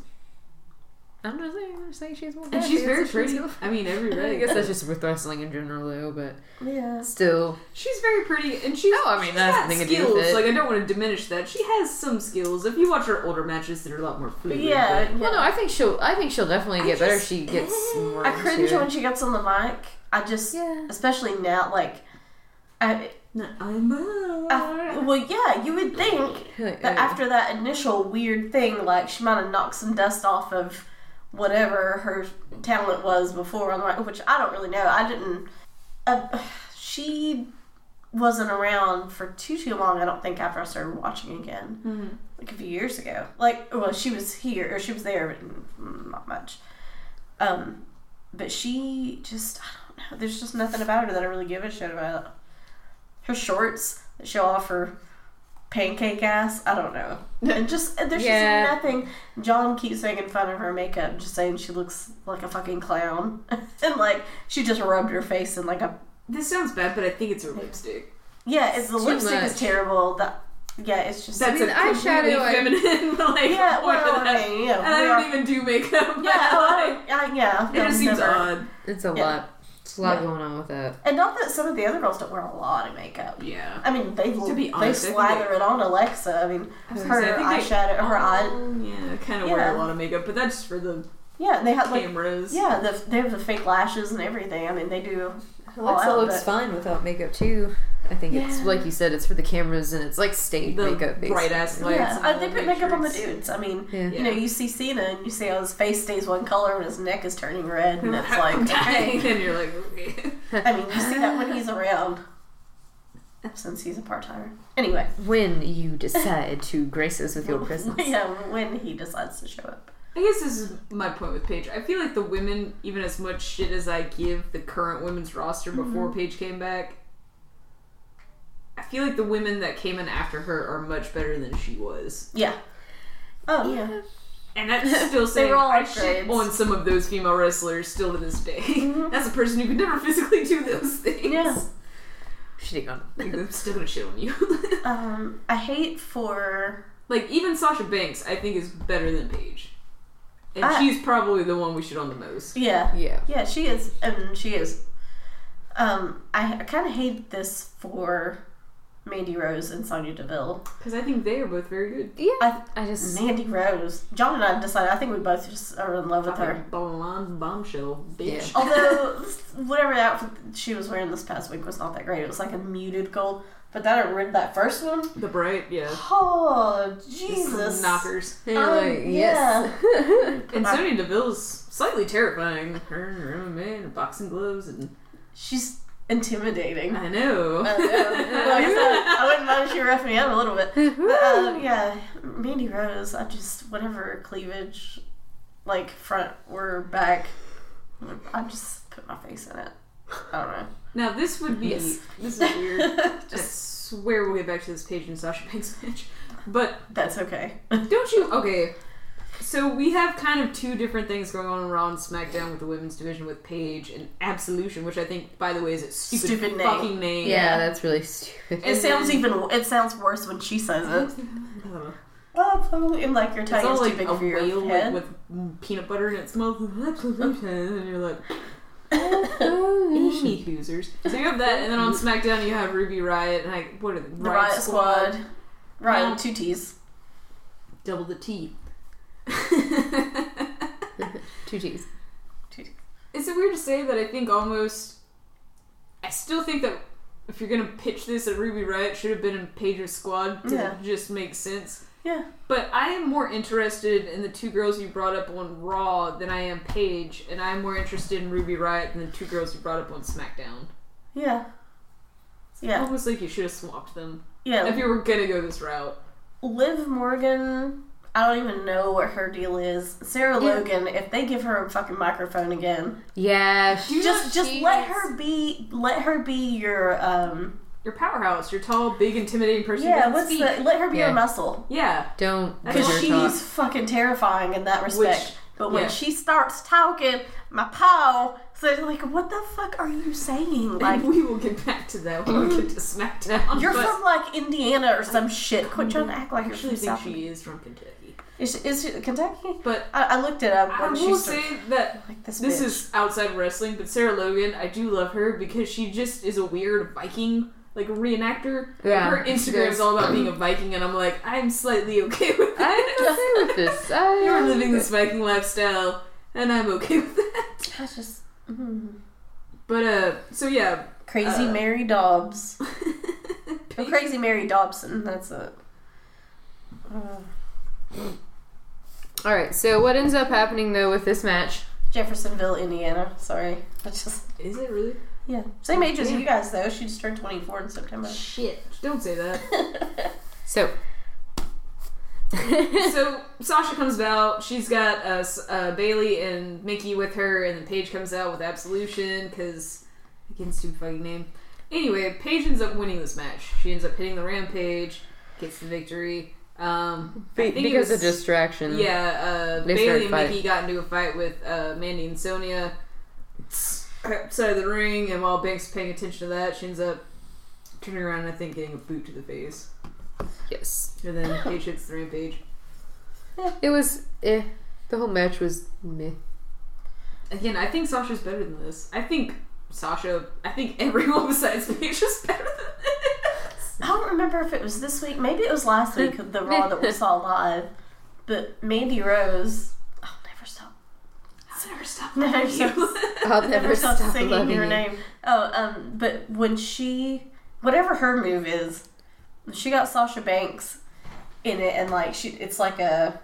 Fan. I'm just saying, I'm just saying she's more. And she's very pretty. pretty. I mean, everybody. [laughs] I guess that's just with wrestling in general, though. But Yeah. still, She's very pretty, and she's. Oh, I mean, that's that's got nothing to do skills. with it. Like I don't want to diminish that. She has some skills. If you watch her older matches, they're a lot more fluid. Yeah. but- well, no, I think she'll. I think she'll definitely I get better. just- She gets [laughs] more. I cringe into when she gets on the mic. I just, Yeah. especially now, like, I. I'm I, well, yeah, you would think that after that initial weird thing, like she might have knocked some dust off of whatever her talent was before on the which I don't really know. I didn't. Uh, she wasn't around for too too long. I don't think after I started watching again, Mhm. like a few years ago. Like, well, she was here or she was there, but not much. Um, but she just I don't know. There's just nothing about her that I really give a shit about. Her shorts that show off her pancake ass. I don't know. And [laughs] just uh, there's Yeah. just nothing. John keeps making fun of her makeup, just saying she looks like a fucking clown, [laughs] and like she just rubbed her face in like a This sounds bad, but I think it's her lipstick. yeah. It's the Too lipstick much. is terrible. The yeah, it's just That's mean, a eyeshadow, I- feminine, [laughs] like, yeah. one Well, of I mean, yeah, And I we don't are- even do makeup. yeah, oh, like, well, I, yeah. it just seems never. odd. It's a Yeah. lot. It's a lot Yeah. going on with that. And not that some of the other girls don't wear a lot of makeup. Yeah. I mean, they To be they honest, I think slather they- it on Alexa. I mean, I her gonna say, I think they- eyeshadow, her eye. Yeah, kind of wear a lot of makeup, but that's for the Yeah, they have like cameras. yeah, the, they have the fake lashes and everything. I mean, they do. Alexa out, looks but- fine without makeup too. I think it's like you said, it's for the cameras and it's like stage The makeup. Basically. bright ass lights. Yeah, and they the put makeup on the dudes. I mean, Yeah. you know, you see Cena and you see how his face stays one color and his neck is turning red, and it's [laughs] like, I'm dying, okay. [laughs] and you're like, okay. I mean, you see that when he's around, since he's a part timer. Anyway, When you decide to grace us with your [laughs] presence. yeah, when he decides to show up. I guess this is my point with Paige. I feel like the women, even as much shit as I give the current women's roster before Mm-hmm. Paige came back, I feel like the women that came in after her are much better than she was. Yeah. Oh yeah. And that's still [laughs] saying were all I shit on some of those female wrestlers still to this day. [laughs] As a person who could never physically do those things. Mm-hmm. Yeah. Shitting on. Like, I'm still gonna shit on you. [laughs] Um, I hate for like, even Sasha Banks, I think, is better than Paige. And I- she's probably the one we should on the most. yeah, Yeah. yeah, she is, and she is. Um, I, I kind of hate this for Mandy Rose and Sonya Deville. Because I think they are both very good. Yeah. I, I just. Mandy Rose, John and I decided. I think we both just are in love with her. Blonde bombshell, bitch. Although [laughs] whatever outfit she was wearing this past week was not that great. It was like a muted gold. But that I read that first one. The bright, yeah. Oh Jesus! knockers. Um, like, yes. [laughs] And Sonya Deville's slightly terrifying. Her and her MMA and boxing gloves, and She's intimidating. I know. I know. [laughs] Like I said, I wouldn't mind if she roughed me up a little bit. But um, yeah, Mandy Rose, I just whatever cleavage, like front or back, I just put my face in it. I don't know. Now this would be Yes. this is weird. [laughs] I just swear we'll get back to this Paige and Sasha Banks match, but that's okay. don't you? Okay, so we have kind of two different things going on in Raw and SmackDown with the women's division with Paige and Absolution, which I think, by the way, is a stupid, Stupid name. fucking name. yeah, that's really stupid. It And sounds then- even. It sounds worse when she says it. [laughs] Well, in like your It's tongue all is like too big a for your whale like, head. with peanut butter and it smells like absolution, and you're like, Oh, Any hoosers. So you have that, and then on [laughs] SmackDown you have Ruby Riott and like what are they? the Riott Squad. Riott Well- with two T's. Double the T. [laughs] Two T's. Two T's. Is it weird to say that I think almost I still think that if you're gonna pitch this at Ruby Riott should have been in Paige's squad to Yeah. just make sense. Yeah. But I am more interested in the two girls you brought up on Raw than I am Paige, and I'm more interested in Ruby Riott than the two girls you brought up on SmackDown. Yeah. Yeah. Almost like you should have swapped them. Yeah. If you were gonna go this route. Liv Morgan, I don't even know what her deal is. Sarah Yeah. Logan, if they give her a fucking microphone again, Yeah, just just let her be let her be your um Your powerhouse, your tall, big, intimidating person. yeah, doesn't what's speak. the let her be Yeah. your muscle. Yeah. Don't Because she's talk. fucking terrifying in that respect. Which- but when yeah. she starts talking, my paw, so like, what the fuck are you saying? Like, and we will get back to that when we get to SmackDown. you're but from like Indiana or some shit. Quit trying to act like I you're actually from think South. she is from Kentucky. Is, is she Kentucky? But I, I looked it up I when she will started. say that Like this. this bitch. is outside wrestling, but Sarah Logan, I do love her because she just is a weird Viking, like reenactor. Yeah, her Instagram is all about being a Viking, and I'm like, I'm slightly okay with I'm it. okay with [laughs] this. I, You're living this Viking lifestyle, and I'm okay with that. [laughs] That's just mm. But uh, so yeah, crazy Uh, Mary Dobbs. [laughs] Oh, crazy Mary Dobson. That's it. Uh, All right. So what ends up happening though with this match? Jeffersonville, Indiana. Sorry, that's just is it really? Yeah. Same age as Yeah. you guys though. She just turned twenty four in September. Shit! Don't say that. [laughs] So [laughs] so [laughs] Sasha comes out. She's got uh, uh, Bayley and Mickie with her, and then Paige comes out with Absolution because again, stupid fucking name. Anyway, Paige ends up winning this match. She ends up hitting the Rampage, gets the victory. Um, I think it because of distraction. Yeah, uh, Bayley and fighting. Mickie got into a fight with uh, Mandy and Sonya [clears throat] outside of the ring, and while Banks is paying attention to that, she ends up turning around and I think getting a boot to the face. Yes. And then Paige hits the rampage. It was eh. The whole match was meh. Again, I think Sasha's better than this. I think Sasha. I think everyone [laughs] besides Paige is better than this. I don't remember if it was this week. Maybe it was last week, the Raw that we [laughs] saw live. But Mandy Rose, I'll never stop. I'll never stop Never stop. You. I'll [laughs] never stop, singing loving your you. name. Oh, um, but when she, whatever her move is, she got Sasha Banks in it, and like she, it's like a,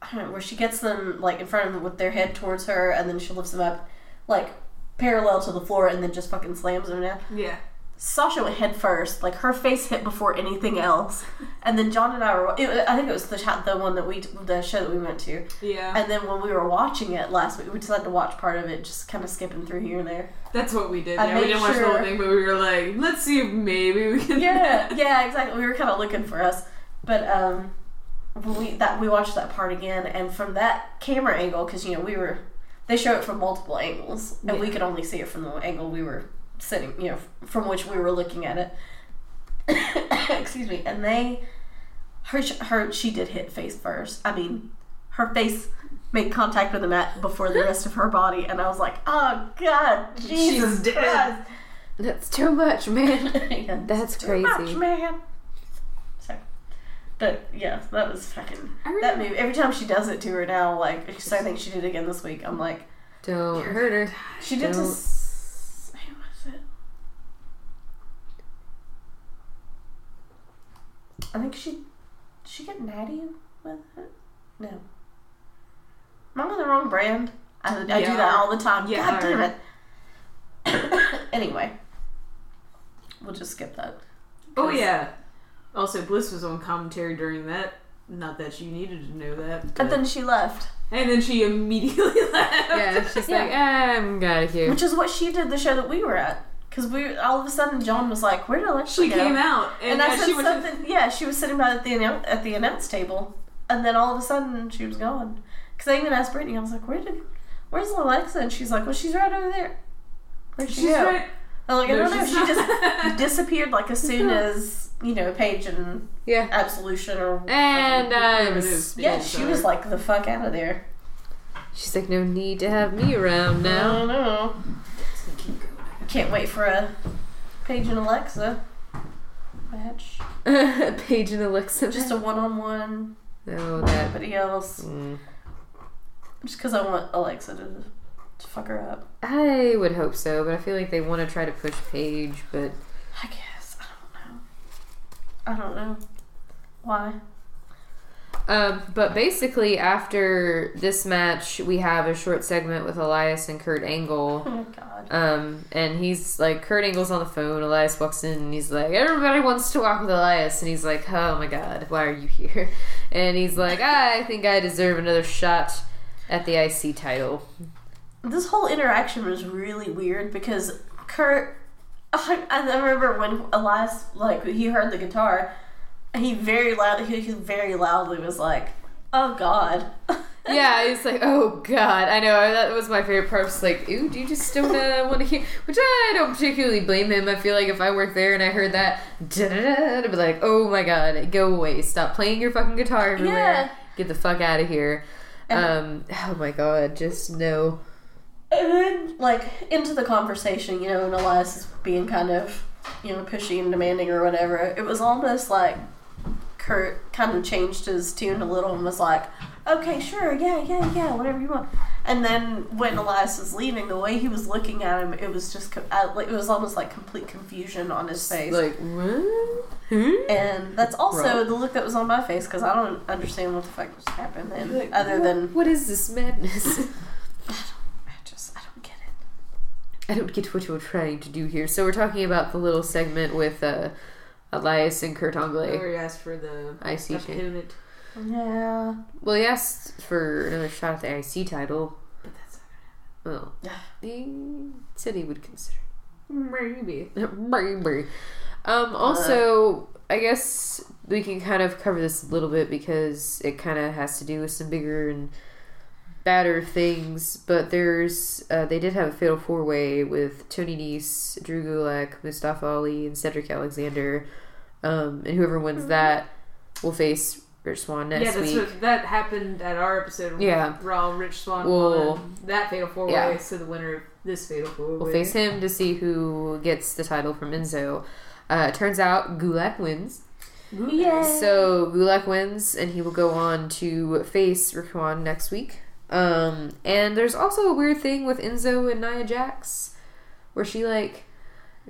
I don't know, where she gets them like in front of them with their head towards her, and then she lifts them up, like parallel to the floor, and then just fucking slams them down. yeah. Sasha went head first, like her face hit before anything else, and then John and I were. It, I think it was the sh- the one that we the show that we went to, Yeah. and then when we were watching it last week, we decided to watch part of it, just kind of skipping through here and there. That's what we did. I Yeah, we didn't watch the whole thing, but we were like, let's see if maybe we can. Yeah, [laughs] yeah, exactly. We were kind of looking for us, but um, we that we watched that part again, and from that camera angle, because you know we were, they show it from multiple angles, and we could only see it from the angle we were sitting, you know, from which we were looking at it. [coughs] Excuse me, and they, her, her, she did hit face first. I mean, her face made contact with the mat before the rest of her body, and I was like, oh god, Jesus dead. Christ. That's too much, man. [laughs] Yeah, That's too much, crazy. man. So, but yeah, that was fucking that move. Every time she does it to her now, like I think she did it again this week. I'm like, Don't hurt her. she did Don't. this. Who was it? I think she. She get natty with it? No. Am I on the wrong brand? I, I do that all the time. Yeah. God damn it. [coughs] anyway, we'll just skip that. Oh yeah. Also, Bliss was on commentary during that. Not that you needed to know that. but- And then she left. and then she immediately [laughs] left. Yeah, she's Yeah. like, I'm out of here. Which is what she did the show that we were at. Because we all of a sudden John was like, "Where did Alexa She go?" came out, and, and I said she went to- something. Yeah, she was sitting by at the annou- at the announce table, and then all of a sudden she was gone. Because I even asked Brittany, I was like, "Where did? Where's Alexa?" And she's like, "Well, she's right over there." Where'd she She's go? right. I'm like, I don't know. She not. just [laughs] disappeared like as soon as you know Paige and Yeah. Absolution or And uh, Whatever I'm yeah, she was like the fuck out of there. She's like, no need to have me around I now. don't know. It's gonna keep going. Can't wait for a Paige and Alexa match. [laughs] Paige and Alexa. Just a one-on-one. oh, that. Nobody else. Mm. Just because I want Alexa to, to fuck her up. I would hope so, but I feel like they want to try to push Paige, but I guess. I don't know. I don't know. Why? Um, but basically after this match, we have a short segment with Elias and Kurt Angle. Oh my god. Um, and he's like, Kurt Angle's on the phone. Elias walks in and he's like, everybody wants to walk with Elias. And he's like, oh my god, why are you here? [laughs] And he's like, I think I deserve another shot at the IC title. This whole interaction was really weird because Kurt. [laughs] I, I remember when Elias, like, he heard the guitar, he very loud, he, he very loudly was like, oh god. [laughs] Yeah, he's like, oh god, I know that was my favorite part. Was like, ooh, do you just don't uh, want to hear? Which I don't particularly blame him. I feel like if I worked there and I heard that, I'd be like, oh my god, go away, stop playing your fucking guitar everywhere, Yeah. get the fuck out of here. And- Um, oh my god, just no. And then, like, into the conversation, you know, and Elias is being kind of, you know, pushy and demanding or whatever. It was almost like Kurt kind of changed his tune a little and was like, okay, sure, yeah, yeah, yeah, whatever you want. And then when Elias was leaving, the way he was looking at him, it was just, uh, it was almost like complete confusion on his face. Like, what? Hmm? and that's also Right. the look that was on my face because I don't understand what the fuck just happened then, Like, other than What is this madness? [laughs] [laughs] I just I don't get it. I don't get what you're trying to do here. So we're talking about the little segment with uh, Elias and Kurt Angle. Where he asked for the IC champ. opponent, Yeah. Well, he asked for another shot at the IC title. but that's Well, Yeah. he said he would consider. maybe. [laughs] Maybe. Um, also, I guess we can kind of cover this a little bit because it kind of has to do with some bigger and badder things. But there's, uh, they did have a fatal four way with Tony Nese, Drew Gulak, Mustafa Ali, and Cedric Alexander. Um, and whoever wins that will face Rich Swann next week. yeah, that's week. what that happened at our episode. Yeah. Raw Rich Swann Well, won that fatal four way. yeah. So the winner of this fatal four way We'll face him to see who gets the title from Enzo. Uh, turns out Gulak wins. Yay. So Gulak wins, and he will go on to face Rich Raquan next week. Um, and there's also a weird thing with Enzo and Nia Jax, where she like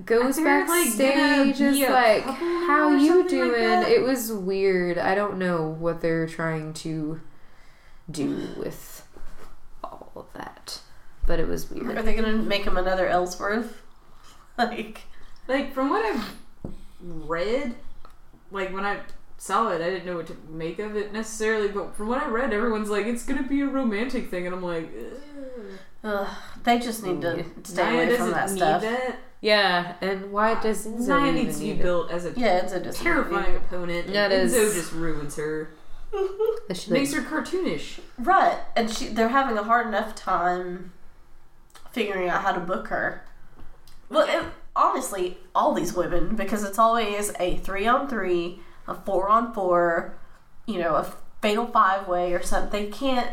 goes They're, like, gonna backstage, is be like, "How you something like doing?" it was weird. I don't know what they're trying to do with all of that, but it was weird. Are they gonna make him another Ellsworth? [laughs] like, Like from what I've read, like when I saw it, I didn't know what to make of it necessarily. But from what I read, everyone's like, it's gonna be a romantic thing, and I'm like, Ugh. ugh, they just need to stay Nia away from that need stuff. that. Yeah, and why ah, does Enzo Nia needs to be need built as a Yeah, it's a terrifying opponent. And That Enzo is- just ruins her, [laughs] That she, like, makes her cartoonish. Right, and she they're having a hard enough time figuring out how to book her. Well, it, honestly, all these women because it's always a three on three, a four on four, you know, a fatal five way or something. They can't.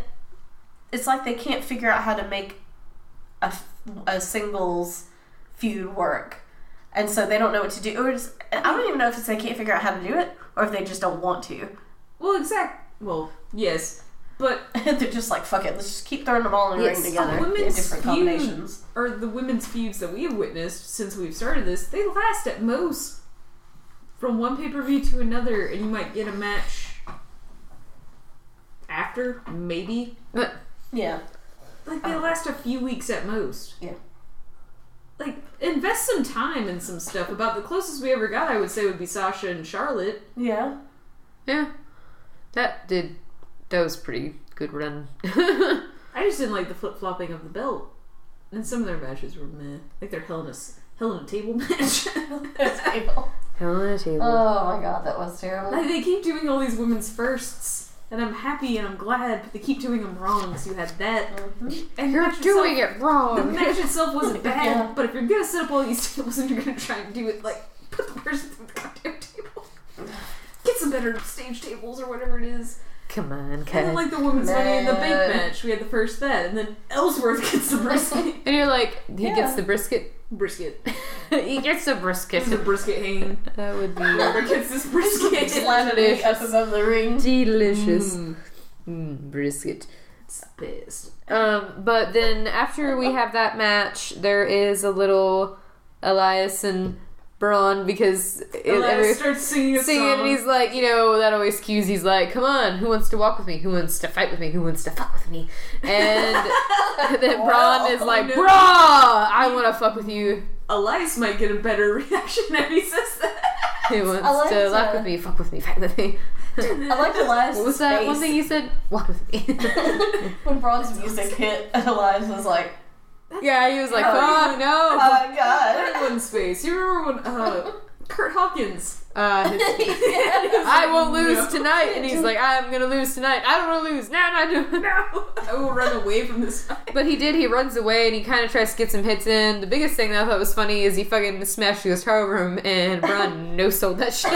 It's like they can't figure out how to make a singles feud work, and so they don't know what to do. Or just, I don't even know if it's they can't figure out how to do it or if they just don't want to. Well, exact. Well, yes, but [laughs] They're just like, fuck it, let's just keep throwing them all in the Yes. ring together A in women's different combinations. or the women's feuds that we have witnessed since we've started this, they last at most from one pay per view to another, and you might get a match after, maybe. but Yeah. Like they Uh. last a few weeks at most. Yeah. Like invest some time in some stuff. About the closest we ever got, I would say, would be Sasha and Charlotte. Yeah. yeah, that did that was pretty good run. [laughs] I just didn't like the flip flopping of the belt, and some of their matches were meh. Like their Hell in a S- Hell in a Table [laughs] match. Hell on a table. Oh my god, that was terrible. Like they keep doing all these women's firsts, and I'm happy and I'm glad, but they keep doing them wrong. So you had that, Mhm. and You're doing itself, it wrong. The match itself wasn't [laughs] bad, Yeah. but if you're gonna set up all these [laughs] tables and you're gonna try and do it, like put the person through the goddamn table. [laughs] Get some better stage tables or whatever it is. Come on, And then like the women's money in the bank match, we had the first that, and then Ellsworth gets the brisket. And you're like, he Yeah. gets the brisket. Brisket. [laughs] he gets a brisket. Gets the brisket hanging. That would be [laughs] Whoever gets this brisket. [laughs] Slamming me up above the ring. delicious. Mm, Mm, brisket. it's the best. Um, but then after we have that match, there is a little Elias and Braun because it, Elias every- starts singing a singing, song. and he's like, you know, that always cues. He's like, "Come on, who wants to walk with me? Who wants to fight with me? Who wants to fuck with me?" And [laughs] [laughs] then Braun is oh, like, no. "Brah, I want to fuck with you." Elias might get a better [laughs] reaction if he says that. Who wants like to walk uh, with me? Fuck with me, fight with me. I like Elias. What was that one thing you said? Walk with me. when Braun's music hit, Elias was like, yeah, he was like, Oh, "Fuck "Oh no." my god." Everyone's face. You remember when uh, [laughs] Curt Hawkins? Uh, [laughs] his- I won't lose tonight, and he's like, "I'm gonna lose tonight. I don't want to lose. No, no, no." No, I will run away from this fight. But he did. He runs away and he kind of tries to get some hits in. The biggest thing that I thought was funny is he fucking smashed his over him, and Braun [laughs] no sold that shit.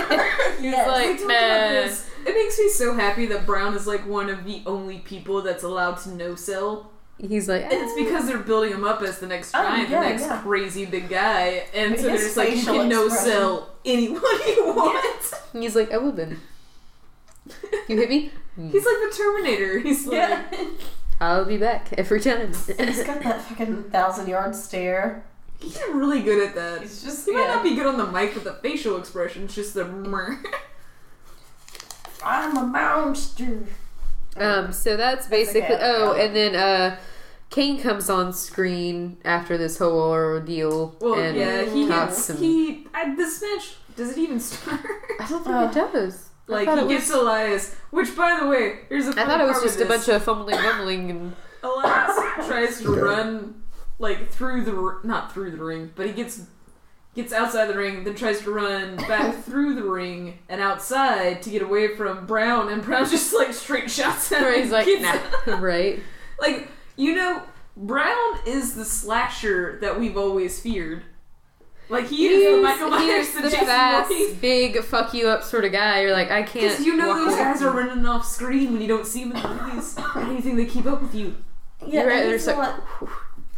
He's Yes. Like, man. It makes me so happy that Braun is like one of the only people that's allowed to no sell. He's like, And it's because they're building him up as the next Oh, giant, yeah, the next yeah. crazy big guy. And so His they're just like, you can no sell anyone you [laughs] want. he's like, I will then. You hit me? [laughs] He's like the Terminator. He's like, Yeah. I'll be back every time. He's got that fucking thousand yard stare. he's really good at that. He's just, He might not be good on the mic with the facial expressions, just the meh. I'm a monster. Um, so that's basically. okay. Oh, and then uh, Kane comes on screen after this whole ordeal. Well, and yeah, he talks gets some- he. I, this match does it even [laughs] start? I don't think Uh, it does. like he it gets was. Elias, which by the way, here's a. I thought it was just a bunch of fumbling, bumbling, and Elias tries to [laughs] run like through the not through the ring, but he gets gets outside the ring, then tries to run back [laughs] through the ring and outside to get away from Braun, and Braun just like straight shots at him. where he's like, nah, right? Like, you know, Braun is the slasher that we've always feared. Like he is the Michael he's Myers, the, the Jason fast, Voorhees. big fuck you up sort of guy. You're like, I can't. Because you know those guys are running off screen when you don't see them in the movies. [laughs] How do you think they keep up with you? Yeah, You're right, he's like- not-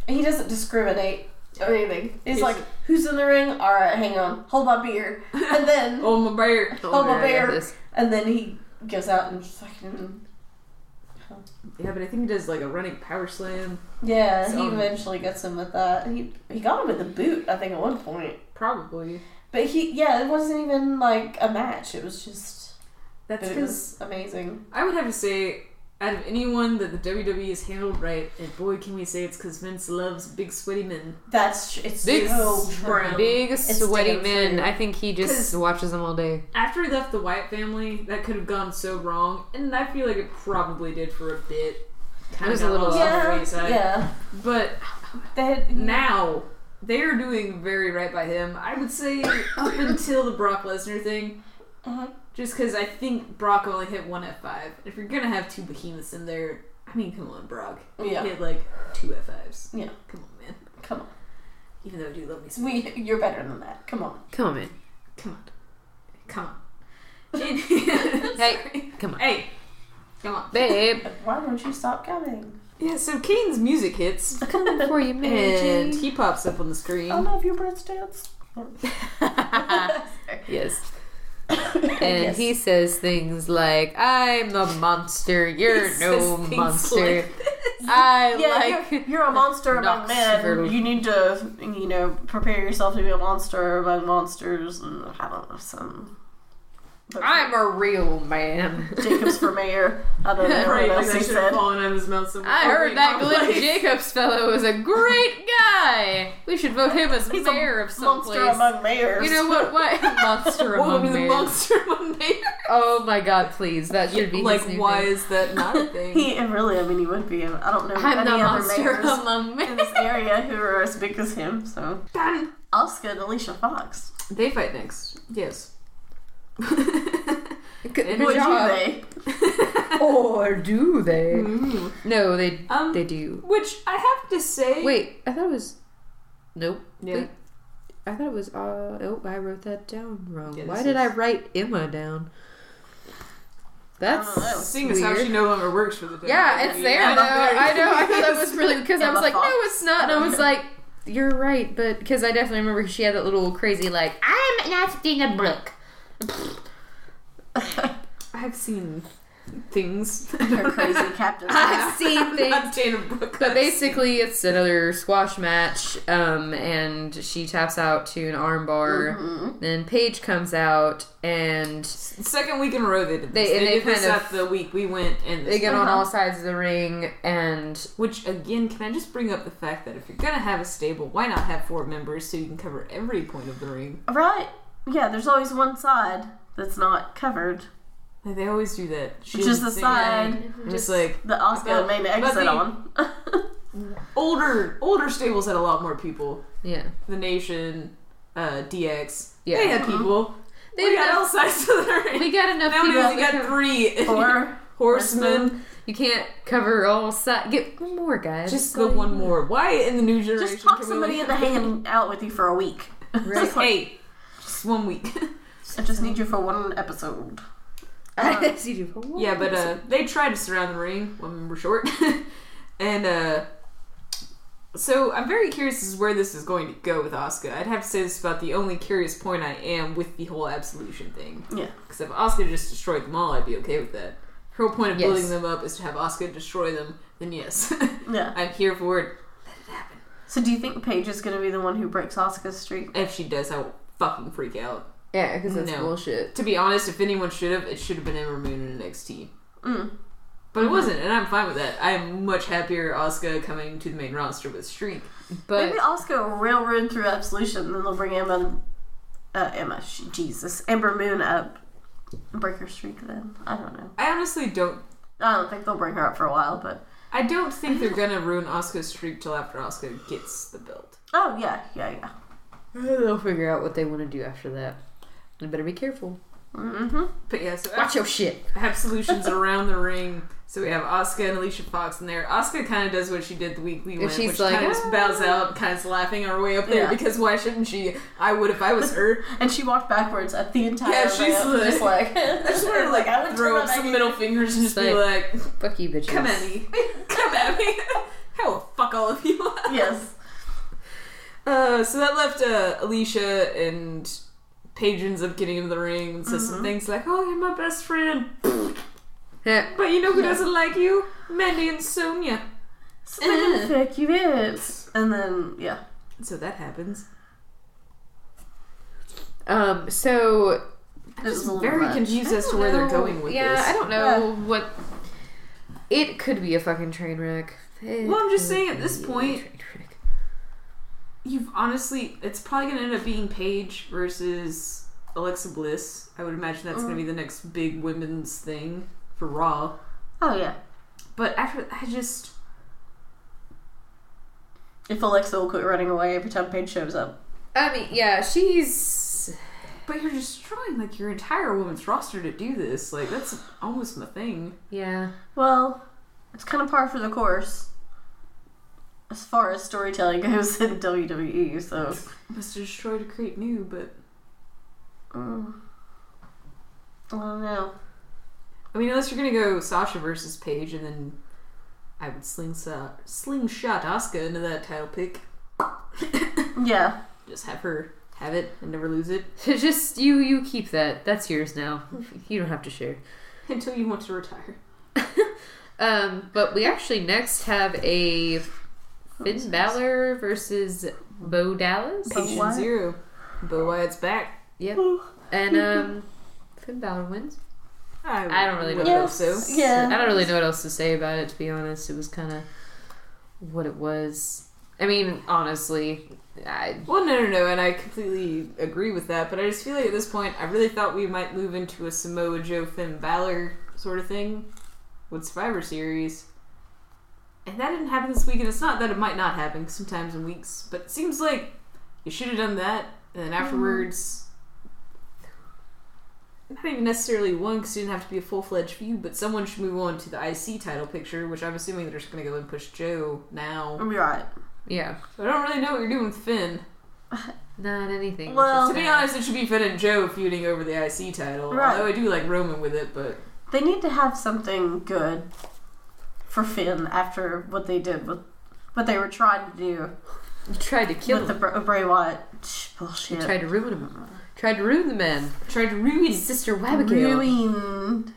he doesn't discriminate or anything. He's He's- like, "Who's in the ring? All right, hang on, hold my beer," and then [laughs] Oh my bear. Oh, my man, I got bear. this. and then he goes out and fucking Yeah, but I think he does like a running power slam. yeah. So- he eventually gets him with that. He he got him with the boot, I think, at one point. Probably. But he yeah, it wasn't even like a match. It was just That's it was amazing. I would have to say, out of anyone that the WWE has handled right, and boy, can we say it's because Vince loves big sweaty men. That's tr- it's Big so true. Big It's sweaty men. true. I think he just watches them all day. After he left the Wyatt family, that could have gone so wrong, and I feel like it probably did for a bit. Kind was of a little on the Yeah, wayside. yeah. But They had, now they are doing very right by him. I would say up until the Brock Lesnar thing, Mhm. Just because I think Brock only hit one F five. If you're gonna have two behemoths in there, I mean, come on, Brock. You Yeah. hit like two F fives. Yeah. Come on, man. Come on, Even though I do love me some. we you're better than that. Come on. Come on, man. Come on. Come on. [laughs] hey. [laughs] Hey, come on. Hey. Come on. Babe, Why won't you stop coming? Yeah, so Kane's music hits, coming for you, Mary and he pops up on the screen. I love your breadsticks. [laughs] yes. [coughs] And Yes. he says things like, I'm the monster, you're He no monster. like. I Yeah, like. you're, you're a monster [laughs] among men. You need to, you know, prepare yourself to be a monster among monsters. And I don't know some. I'm a real man. Jacobs for mayor. I don't know what else he said. fallen out of his mouth somewhere. I heard that Glenn Complex. Jacobs fellow is a great guy. We should vote him as [laughs] He's mayor a of some monster place. among mayors. You know what? What [laughs] monster What among be mayors? monster among mayors? Oh my god! Please, that should be Like, his new why thing. is that not a [laughs] thing? He really, I mean, he would be. I don't know I'm any the other monster mayors among in this area who are as big as him. So Done. Asuka and Alicia Fox. They fight next. Yes. [laughs] Good Would job. they? [laughs] Or do they? Mhm. No, they Um, they do. Which I have to say. Wait, I thought it was. Nope. Yeah. Wait. I thought it was. Uh, oh, I wrote that down wrong. Yeah, Why this did I is- write Emma down? That's don't know. Seeing as how she no longer works for the WWE. Yeah, it's there I'm though. I know. I thought that was [laughs] really because I was Emma like, no, Fox? it's not. And I was like, you're right, but because I definitely remember she had that little crazy like, I'm nasty a brick. [laughs] I've seen things. Her crazy [laughs] captain. I've seen [laughs] things. Not Dana Brooke. But basically, it's another squash match, um, and she taps out to an armbar. Mhm. Then Paige comes out, and Second week in a row they did this. They- They, and they did this kind of- at the week we went and this they get on Uh-huh. all sides of the ring. And Which again, can I just bring up the fact that if you're gonna have a stable, why not have four members so you can cover every point of the ring? Right. Yeah, there's always one side that's not covered. Like, they always do that. She is the side anything. I'm just like the Asuka About- made an exit the- on. [laughs] older older stables had a lot more people. yeah, The Nation, uh, DX, Yeah. they had people. They we got had- all sides of the ring. we got enough now we people. only to got cover- [laughs] three [laughs] Or horsemen. You can't cover all sides. Get one more, guys. Just the one more. Why in the new generation? just talk somebody only- into hanging out with you for a week. Right. Like, Hey, just one week. [laughs] I just need you for one episode. [laughs] I see you for one yeah, but uh, they tried to surround the ring. One member short, [laughs] and uh, so I'm very curious as to where this is going to go with Asuka. I'd have to say this about the only curious point I am with the whole absolution thing. Yeah. Because if Asuka just destroyed them all, I'd be okay with that. Her whole point of Yes. building them up is to have Asuka destroy them. Then yes, Yeah. I'm here for it. Let it happen. So do you think Paige is going to be the one who breaks Asuka's streak? If she does, I will fucking freak out. yeah, because that's No. bullshit. To be honest, if anyone should have, it should have been Ember Moon and NXT. Mm. But it wasn't, and I'm fine with that. I'm much happier Asuka coming to the main roster with Streak. But Maybe Asuka will railroad through Absolution, and then they'll bring Emma, uh, Emma, sh- Jesus, Ember Moon up, and break her streak. Then I don't know. I honestly don't. I don't think they'll bring her up for a while, but I don't think they're gonna ruin Asuka's streak till after Asuka gets the belt. oh yeah, yeah, yeah. [laughs] they'll figure out what they want to do after that. They better be careful. Mm-hmm. But yeah, so Watch your shit. Absolutions around the ring. So we have Asuka and Alicia Fox in there. Asuka kind of does what she did the week we went, she's which like, kind of just bows "Ah." out, kind of laughing our way up there Yeah. because why shouldn't she? I would if I was her. [laughs] And she walked backwards at the entire Yeah, she's like- just like [laughs] I just want to like I would throw up some middle fingers and just be Like- like, Fuck you, bitches. "Come at me, come at me." Hell, fuck all of you. Yes. Uh, so that left uh, Alicia and Paige of getting into the ring and says Mm-hmm. some things like, "Oh, you're my best friend," Yeah. but you know who Yeah. doesn't like you? Mandy and Sonya. So fuck you up. And then yeah. So that happens. Um, so a little Very much. confused as to where they're going with yeah, this. I don't know what. It could be a fucking train wreck. It Well, I'm just saying at this point-. You've honestly, it's probably going to end up being Paige versus Alexa Bliss. I would imagine that's going to be mm. the next big women's thing for Raw. Oh yeah. But after, I just, If Alexa will quit running away every time Paige shows up. I mean, yeah, she's. but you're destroying like your entire women's roster to do this. Like that's almost my thing. Yeah. Well, it's kind of par for the course as far as storytelling goes in WWE. So, Must destroy to create new, but mm, I don't know. I mean, unless you're gonna go Sasha versus Paige, and then I would slingshot slingshot Asuka into that title pick. [coughs] Yeah, Just have her have it and never lose it [laughs] Just you, you keep that. That's yours now. [laughs] You don't have to share. until you want to retire. [laughs] Um, but we actually next have a Finn Balor versus Bo Dallas. Bo Patient Wyatt? Zero. Bo Wyatt's back. Yep. And [laughs] um, Finn Balor wins. I, I don't really know would what hope else. so. Yeah. I don't really know what else to say about it. To be honest, it was kind of what it was. I mean, honestly, I Well, no, no, no, and I completely agree with that. But I just feel like at this point, I really thought we might move into a Samoa Joe Finn Balor sort of thing with Survivor Series, and that didn't happen this week. And it's not that it might not happen sometimes in weeks, but it seems like you should have done that, and then afterwards. Not even necessarily one, because it didn't have to be a full fledged feud, but someone should move on to the IC title picture, which I'm assuming they're just going to go and push Joe now. you're right. yeah, So I don't really know what you're doing with Finn. [laughs] not anything. Well- To be honest, it should be Finn and Joe feuding over the IC title. Right. Although I do like Roman with it, but They need to have something good for Finn after what they did with what they were trying to do you tried to kill with the him. Br- Bray Wyatt Shh, bullshit. You tried to ruin him. Tried to ruin the man. tried to ruin. Sister Abigail. Ruined.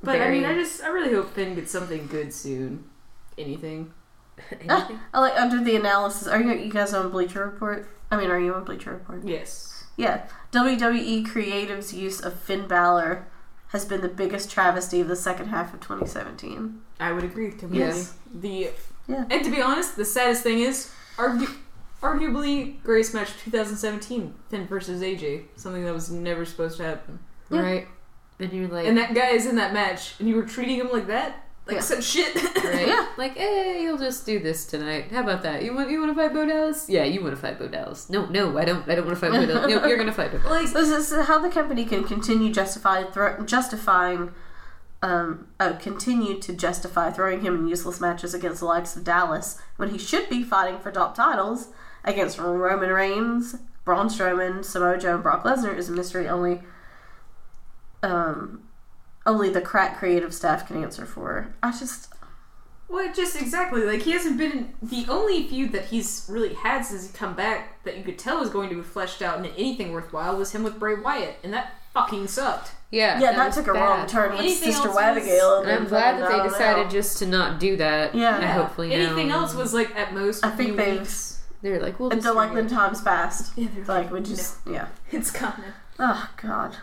But I mean, I just I really hope Finn gets something good soon. Anything. Anything? [laughs] Uh, I like under the analysis. Are you you guys on Bleacher Report? I mean, are you on Bleacher Report? Yes. Yeah. WWE Creative's use of Finn Balor has been the biggest travesty of the second half of 2017. I would agree completely. Yes. The Yeah. and to be honest, the saddest thing is argu- arguably greatest match 2017, Finn versus AJ, something that was never supposed to happen. Yeah. Right. And you're like, And that guy is in that match, and you were treating him like that, like Yeah. such shit. [laughs] right? Yeah. Like, hey, you'll just do this tonight. How about that? You want you want to fight Bo Dallas? Yeah, you want to fight Bo Dallas. No, no, I don't. I don't want to fight Bo Dallas. No, [laughs] you're gonna fight Bo. Dallas. like This is how the company can continue justify thro- justifying, um, uh, continue to justify throwing him in useless matches against the likes of Dallas when he should be fighting for top titles against Roman Reigns, Braun Strowman, Samoa Joe, and Brock Lesnar is a mystery only. Um, only the crack creative staff can answer for. I just Well, just exactly. Like he hasn't been the only feud that he's really had since he come back that you could tell was going to be fleshed out into anything worthwhile was him with Bray Wyatt, and that fucking sucked. Yeah, yeah, that, was took a bad. wrong turn with Anything Sister else was- And I'm glad that they decided just to not do that. Yeah. Yeah. hopefully anything now- else was like at most a I think they've- weeks. They're like, well, Until like when times passed, Yeah, they're like we just yeah. [laughs] it's kind of. Oh God.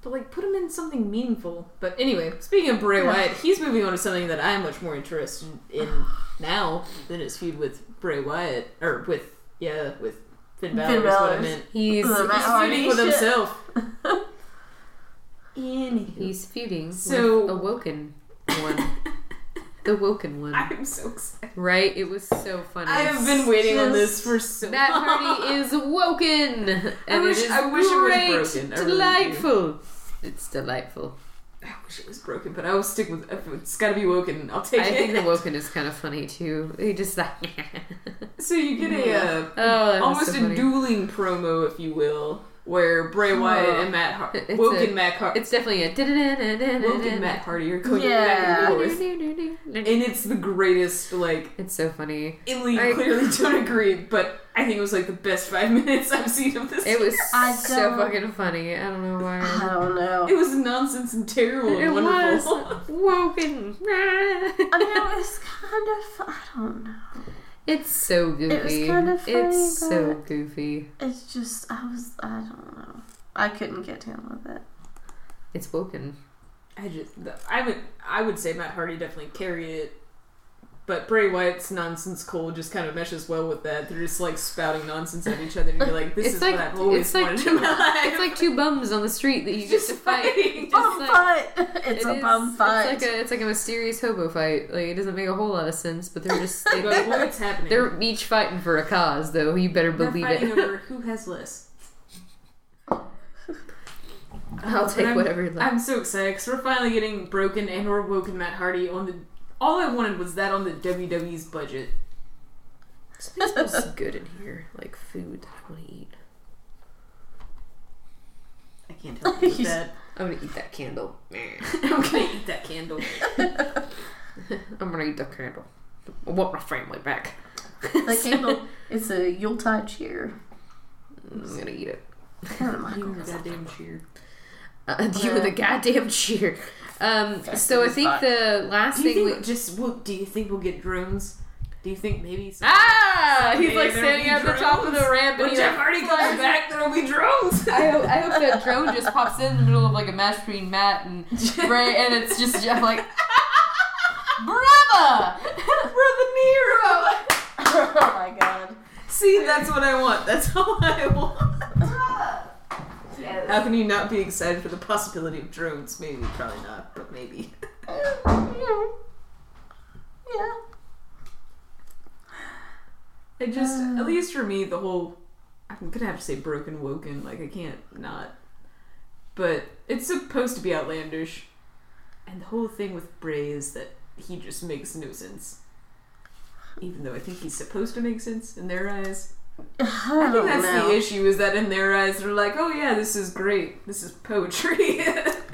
But like, put him in something meaningful. But anyway, speaking of Bray Yeah. Wyatt, he's moving on to something that I'm much more interested in [sighs] now than his feud with Bray Wyatt or with yeah with Finn Balor. Finn is what I meant. he's He's feuding with himself. [laughs] Anywho. he's feuding So- with a woken one, the woken one, I'm so excited. right? It was so funny. I have been waiting on this for so Matt long. Hardy is woken, and wish- it is I wish it was broken. I really do. delightful. It's delightful. I wish it was broken, but I will stick with. It's got to be woken. I'll take I it. I think the Woken is kind of funny too. He just like [laughs] so you get a uh, oh, almost so a dueling promo, if you will, where Bray Wyatt and Matt Har- It's woken a- Matt Har- It's definitely a woken Matt Hardy are going Yeah. back and forth, and it's the greatest. Like, It's so funny. Italy I- clearly [laughs] don't agree, but I think it was like the best five [laughs] minutes I've seen of this. It was I so fucking funny. I don't know I why. don't know. It was nonsense and terrible It and wonderful. was woken. I mean, it was [laughs] kind of. I don't know. It's so goofy. It was kind of funny, it's so goofy. It's just. I was. I don't know. I couldn't get him with it. It's woken. I just, I would, I would say Matt Hardy definitely carried it, but Bray Wyatt's nonsense Cole just kind of meshes well with that. They're just like spouting nonsense at each other, and you're like, "This It's is like- what I've always it's like wanted two- in my [laughs] life." It's like two bums on the street that you get Just to fight. Just Bum like- fight. [laughs] It's It a is- bum fight. It's like a it's like a mysterious hobo fight. Like it doesn't make a whole lot of sense, but they're just they, But what's happening? they're each fighting for a cause, though. You better They're believe fighting it. over [laughs] who has less. I'll take but I'm- whatever. I'm so excited because we're finally getting broken and or woken Matt Hardy on the. All I wanted was that on the WWE's budget. Something smells [laughs] good in here, like food that I want to eat. I can't help you with [laughs] that. [laughs] I'm gonna eat that candle. I'm gonna eat that candle. I'm gonna eat the candle. I want my family back. the candle. It's a Yuletide cheer. I'm gonna eat it. Oh my You and God. the goddamn cheer. [laughs] Uh, you with a goddamn cheer. Um, so I think the last Do you thing think we. just well, do you think we'll get drones? Do you think maybe some, Ah! someday He's like standing be at the top of the ramp, and when he Jeff like, Hardy comes back, there'll be drones. I hope, I hope that drone just pops in the middle of like a match between Matt and [laughs] Bray, and it's just Jeff like, Brother! Brother Nero. [laughs] oh my god. See, that's what I want. That's all I want. How can you not be excited for the possibility of drones? Maybe, probably not, but maybe. Yeah. It just, Uh. at least for me, the whole. I'm gonna have to say broken woken. Like, I can't not. But it's supposed to be outlandish. And the whole thing with Bray is that he just makes no sense. Even though I think he's supposed to make sense in their eyes. I, I think oh, that's know. the issue is that in their eyes they're like, oh yeah, this is great. This is poetry.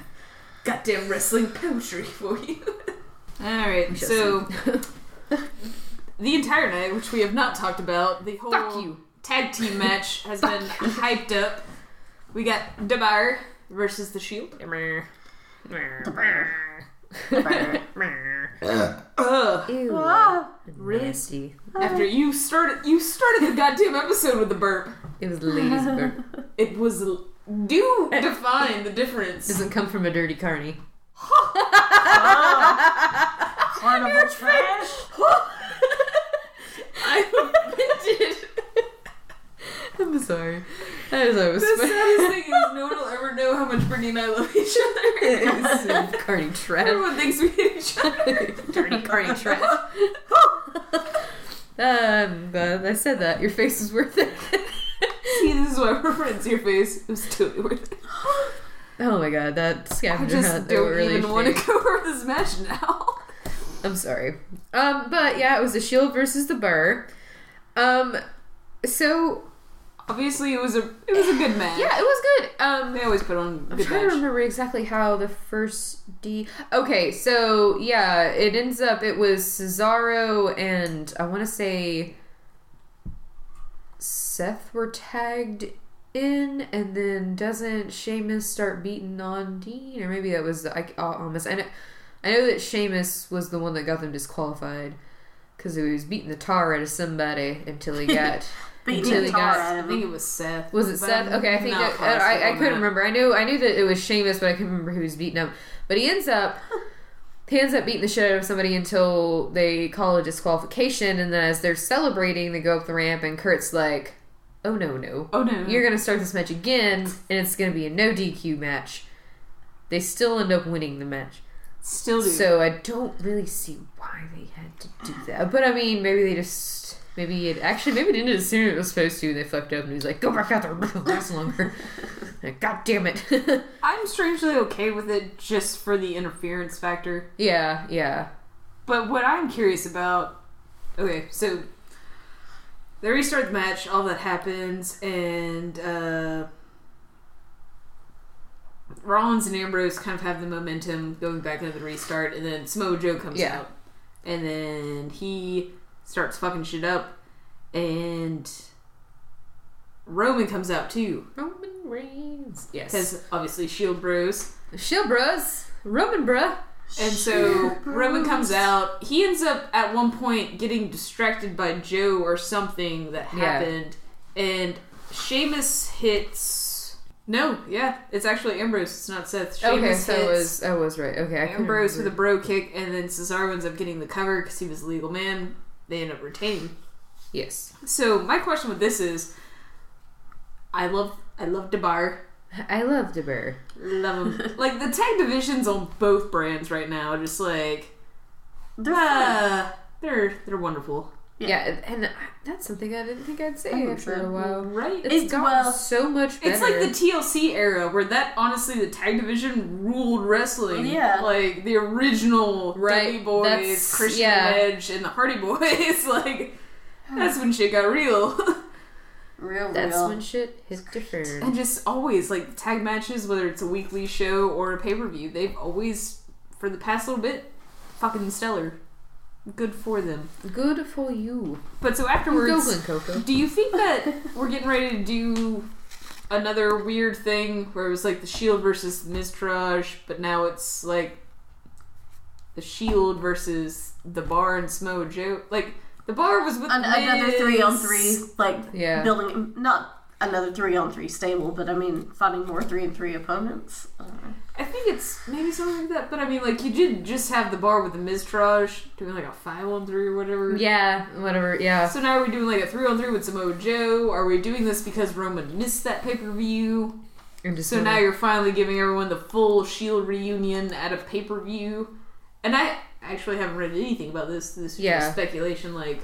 [laughs] Goddamn wrestling poetry for you. Alright, so [laughs] the entire night, which we have not talked about, the whole Fuck you. tag team [laughs] match has been hyped up. We got the Bar versus the Shield. Ugh. Ew. Ah, Really? Nasty. After you started, you started the goddamn episode with the burp. It was the ladies' burp. [laughs] It was do define the difference. Doesn't come from a dirty carny. carnival trash. [laughs] I'm offended. I'm sorry. I was The saddest thing is [laughs] no one will ever know how much Brittany and I love each other. [laughs] carny trash. Everyone thinks we hate each other. [laughs] dirty carny trash. um, but I said that. Your face is worth it. See, this is why we're friends. Your face it was totally worth it. [gasps] oh my god, that I just hunt. don't really even want to go over this match now. I'm sorry. Um, but yeah, it was the Shield versus the Bar. Um, so Obviously, it was a it was a good match. yeah, it was good. Um, they always put on a I'm good trying to match. remember exactly how the first D. Okay, so yeah, it ends up it was Cesaro and I want to say Seth were tagged in, and then doesn't Sheamus start beating on Dean, or maybe that was I I almost I know I know that Sheamus was the one that got them disqualified because he was beating the tar out of somebody until he [laughs] got. Beating Until the he tar got- out I think it was Seth. Was it but Seth? Okay, I think not that, I, I positive couldn't that. remember. I knew I knew that it was Sheamus, but I couldn't remember who was beating him. But he ends up he ends up beating the shit out of somebody until they call a disqualification, and then as they're celebrating, they go up the ramp, and Kurt's like, "Oh no, no, Oh no! you're gonna start this match again, and it's gonna be a no DQ match." They still end up winning the match. still do. So I don't really see why they had to do that. But I mean, maybe they just maybe it actually maybe they didn't assume it was supposed to. and They fucked up and he was like, "Go back out there, [laughs] last longer." [laughs] God damn it. [laughs] I'm strangely okay with it just for the interference factor. yeah, yeah. But what I'm curious about, okay, so they restart the match, all that happens, and uh, Rollins and Ambrose kind of have the momentum going back into the restart, and then Samoa Joe comes Yeah. out, and then he starts fucking shit up, and Roman comes out too, Roman Reigns. Yes. because obviously Shield Bros. Shield bros. Roman bruh. And so Roman comes out. He ends up at one point getting distracted by Joe or something that Yeah. happened. And Sheamus hits. No, yeah, it's actually Ambrose. It's not Seth. Sheamus Okay, so I hits was I was right. Okay, I couldn't Ambrose with a remember. bro kick, and then Cesaro ends up getting the cover because he was a legal man. They end up retaining. Yes. So my question with this is, I love I love the Bar. I love the Bar. Love him. [laughs] like the tag divisions on both brands right now, just like They're ah, they're they're wonderful. Yeah. and that's something I didn't think I'd say after sure. a while. Right? It's, It's- gotten well, so much better. It's like the TLC era where that honestly the tag division ruled wrestling. Yeah. Like the original Right, Dudley Boys, that's- Christian yeah. Edge, and the Hardy [laughs] Boys. like that's when shit got real. [laughs] real, That's real. when shit hit different. and just always like tag matches, whether it's a weekly show or a pay per view, they've always for the past little bit fucking stellar. Good for them. Good for you. But so Go afterwards, Glen Coco. Do you think that we're getting ready to do another weird thing where it was like the Shield versus the Miztourage, but now it's like the Shield versus the Bar and Smojo? Like the Bar was with An- another Miz. three on three, like Yeah. building not another three on three stable, but I mean finding more three and three opponents. I don't know. I think it's maybe something like that, but I mean, like you did just have the Bar with the Miztourage doing like a five on three or whatever. Yeah, whatever. Yeah. So now we're we doing like a three on three with Samoa Joe? Are we doing this because Roman missed that pay per view? So gonna- now you're finally giving everyone the full Shield reunion at a pay per view, and I actually haven't read anything about this. This is Yeah. just speculation. Like,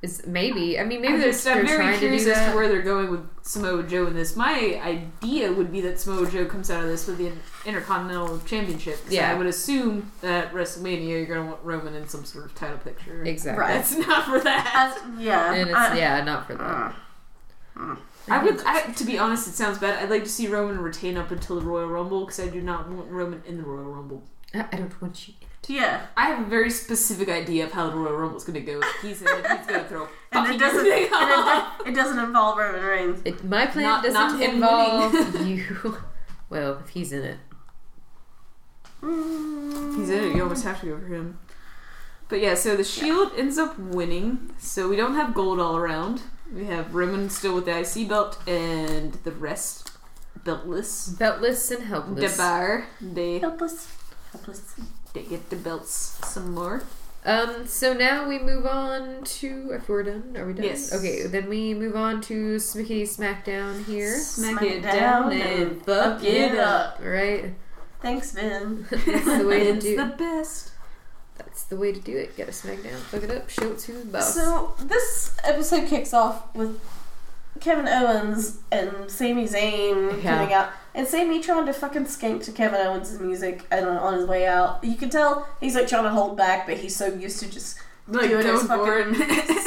It's maybe. I mean, maybe I'm, they're, just, they're I'm very trying to curious do as that. to where they're going with Samoa Joe in this. My idea would be that Samoa Joe comes out of this with the Intercontinental Championship. Yeah. I would assume that WrestleMania you're going to want Roman in some sort of title picture. exactly. Right. That's not for that. As, yeah, And it's I- yeah, not for that. Uh, uh, I would, I, to be honest, it sounds bad. I'd like to see Roman retain up until the Royal Rumble because I do not want Roman in the Royal Rumble. I, I don't want you. Yeah, I have a very specific idea of how the Royal Rumble is going to go. He's in it. He's going to throw [laughs] and it doesn't. And it, do- it doesn't involve Roman Reigns. It, my plan Not- doesn't not involve you. [laughs] Well, if he's in it, mm. He's in it. You almost have to go for him. But yeah, so the Shield ends up winning. So we don't have gold all around. We have Roman still with the IC belt, and the rest beltless. beltless and helpless. the Bar, they Helpless, helpless. they get the belts some more. Um. So now we move on to. If we're done, are we done? Yes. Okay. Then we move on to Smickety Smackdown here. Smack it down and fuck it up. Right. Thanks, Vin. [laughs] That's the way to do it. It's do. the best. That's the way to do it. Get a Smackdown. Fuck it up. Show it to the boss. So this episode kicks off with Kevin Owens and Sami Zayn Yeah. coming out, and Sami trying to fucking skank to Kevin Owens' music and on, on his way out. You can tell he's like trying to hold back, but he's so used to just Like doing his fucking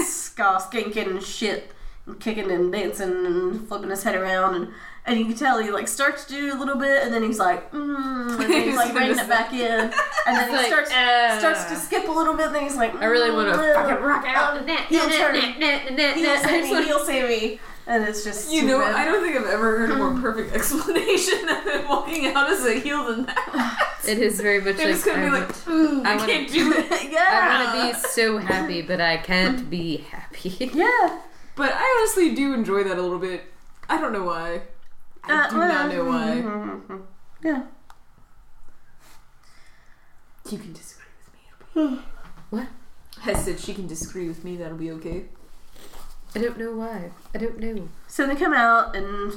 ska skanking and shit, and kicking and dancing and flipping his head around and. And you can tell he like starts to do a little bit, and then he's like, mm, and then he's like bringing it back in, and then he Like, starts uh, starts to skip a little bit, and then he's like, I really want to mm, fucking rock out. um, nah, turn. nah. Sami, heel Sami. And it's just You know. I don't think I've ever heard a more mm. perfect [laughs] explanation of him walking out as a heel than that. [sighs] It is very much They're like just gonna I, be want- like, "Ooh, I, I wanna- can't do it. [laughs] yeah. I want to be so [laughs] happy, but I can't be happy. Yeah. But I honestly do enjoy that a little bit. I don't know why. I Uh, do not know why. why. Yeah. You can disagree with me. Hmm. What? I said she can disagree with me. That'll be okay. I don't know why. I don't know. So they come out and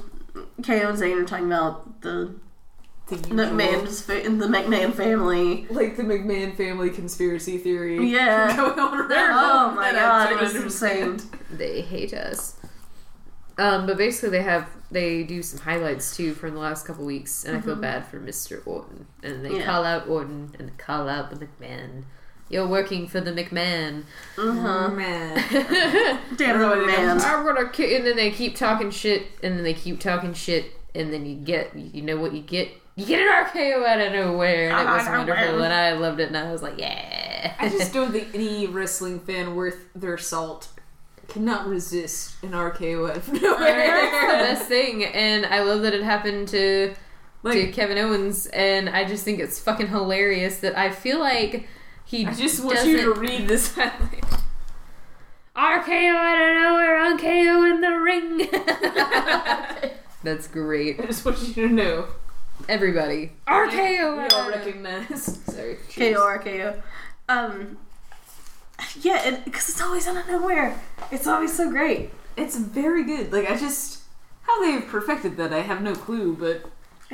KO and Zayn are talking about the The usual. McMahon's fa- the McMahon family. like the McMahon family conspiracy theory. Yeah. [laughs] going on around. Oh my god, it was understand. insane. They hate us. Um, but basically, they have they do some highlights too from the last couple weeks, and I feel bad for Mister Orton, and they Yeah. call out Orton and they call out the McMahon. You're working for the McMahon. Uh-huh. man. [laughs] Damn Really, it, man. I'm gonna ki-, and then they keep talking shit, and then they keep talking shit, and then you get you know what you get. You get an RKO out of nowhere, and it was Out of wonderful, nowhere. and I loved it, and I was like, yeah. I just don't think [laughs] any wrestling fan worth their salt cannot resist an RKO out of That's the nowhere. best thing, and I love that it happened to to like, Kevin Owens, and I just think it's fucking hilarious that I feel like he I just want you to read this. RKO out of nowhere, RKO in the ring. [laughs] That's great. I just want you to know. Everybody, RKO. We all recognize. [laughs] Sorry. KO RKO. Um, yeah, because it's always out of nowhere. It's always so great. It's very good. Like I just how they've perfected that, I have no clue. But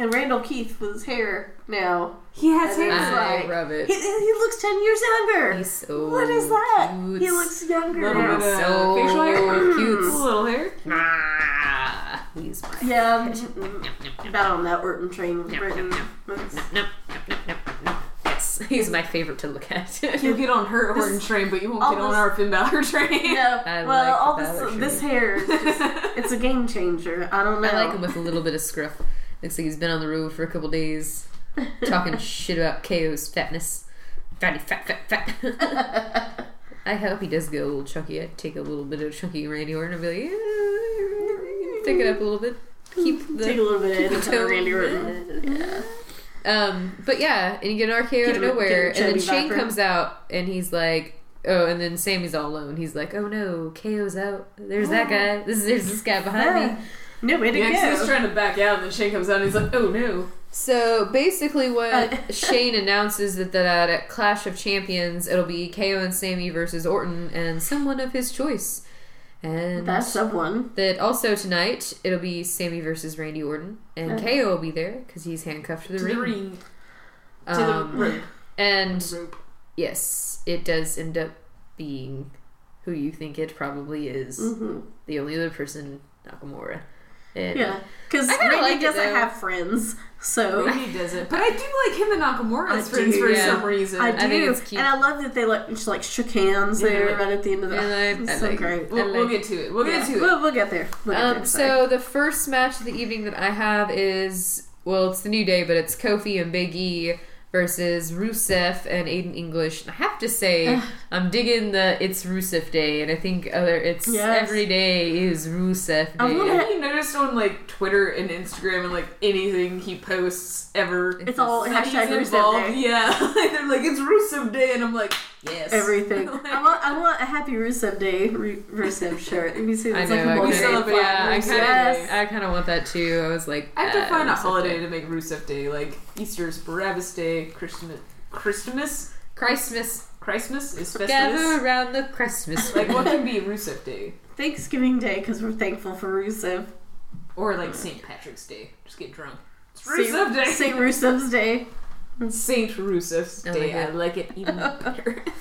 And Randall Keith with his hair now. he has hair. I like- love He, it. he looks 10 years younger. He's so what is that? cute. He looks younger Little now. bit of so facial hair. [clears throat] cute. A little hair. Ah, he's my Yeah, I'm mm, about on that Orton train. Britain. That's- Nope, nope, nope, nope, nope. Yes, [laughs] he's my favorite to look at. [laughs] You'll get on her Orton train, but you won't all get on our Finn Balor train. [laughs] No, I well, like all Balor this this hair, just, it's a game changer. I don't know. I like him with a little bit of scruff. Looks like he's been on the road for a couple days, talking [laughs] shit about KO's fatness. Fatty, fat, fat, fat. I hope he does get a little chunky. I'd take a little bit of chunky Randy Orton and be like, yeah, take it up a little bit. Keep the Take a little bit of the it, Randy Orton. Yeah. Um, but yeah, and you get an RKO Get out of nowhere, and then Shane comes out, and he's like, "Oh," and then Sami's all alone. He's like, "Oh no, KO's out. There's that [gasps] guy. This is there's this guy behind me." No way to Yeah, 'cause he's go. trying to back out, and then Shane comes out, and he's like, "Oh no!" So basically, what Uh, [laughs] Shane announces that that at Clash of Champions, it'll be KO and Sami versus Orton and someone of his choice, and That's someone. that also tonight it'll be Sami versus Randy Orton, and Uh. KO will be there because he's handcuffed to the To ring. the ring, to Um, the rope, and rope. Yes, it does end up being who you think it probably is. hmm The only other person, Nakamura. And Yeah, because I Randy like doesn't though. have friends, so Randy doesn't, but I do like him and Nakamura as friends do, for yeah. some reason. I do, think it's cute. and I love that they like just like shook hands there right at the end of the. And I- it's I so like great. we'll, I we'll get to it. We'll Yeah, get to it. We'll, we'll get there. We'll get um, there, so the first match of the evening that I have is well, it's the New Day, but it's Kofi and Big E versus Rusev and Aiden English. And I have to say, I'm digging the it's Rusev Day, and I think other it's Yes. every day is Rusev Day. I wanna- Have you noticed on like Twitter and Instagram and like anything he posts ever? it's all that hashtag Rusev involved? Day. Yeah, [laughs] they're like it's Rusev Day, and I'm like, yes, Everything. [laughs] I want. I want a happy Rusev Day Ru- Rusev shirt. Let me see I this, know. like I a We kinda, multi- celebrate yeah, I kind of, Yes. I kind of want that too. I was like, I have to ah, find a holiday Day. to make Rusev Day, like Easter's Barabbas Day, Christmas, Christmas, Christmas. Christmas is Festivus. Gather around the Christmas. Like what can be Rusev Day Thanksgiving Day because we're thankful for Rusev. or like St. Patrick's Day? Just get drunk. It's Saint- Rusev Day. Saint Rusev's Day. Saint Rusev's I Day. I like it even better. [laughs]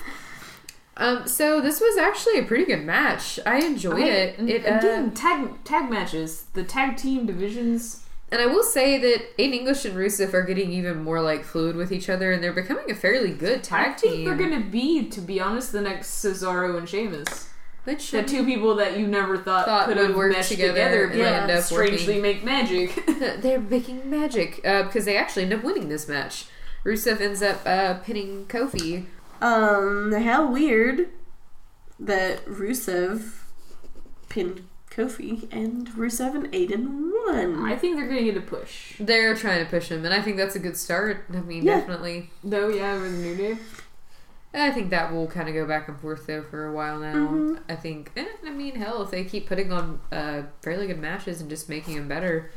Um, so this was actually a pretty good match. I enjoyed it. And It uh, again, tag tag matches, the tag team divisions. and I will say that Aiden English and Rusev are getting even more like fluid with each other, and they're becoming a fairly good I tag think team. they're gonna be, to be honest, the next Cesaro and Sheamus. Which The two people that you never thought, Thought could have work meshed together together, and but end up strangely make magic. [laughs] they're making magic uh, because they actually end up winning this match. Rusev ends up uh, pinning Kofi. Um, how weird that Rusev pinned Kofi and Rusev and Aiden won. I think they're gonna get a push. They're trying to push him, and I think that's a good start. I mean, Yeah. definitely. Though, yeah, with the New Day. I think that will kind of go back and forth though for a while now. Mhm. I think, eh, I mean, hell, if they keep putting on uh, fairly good matches and just making them better,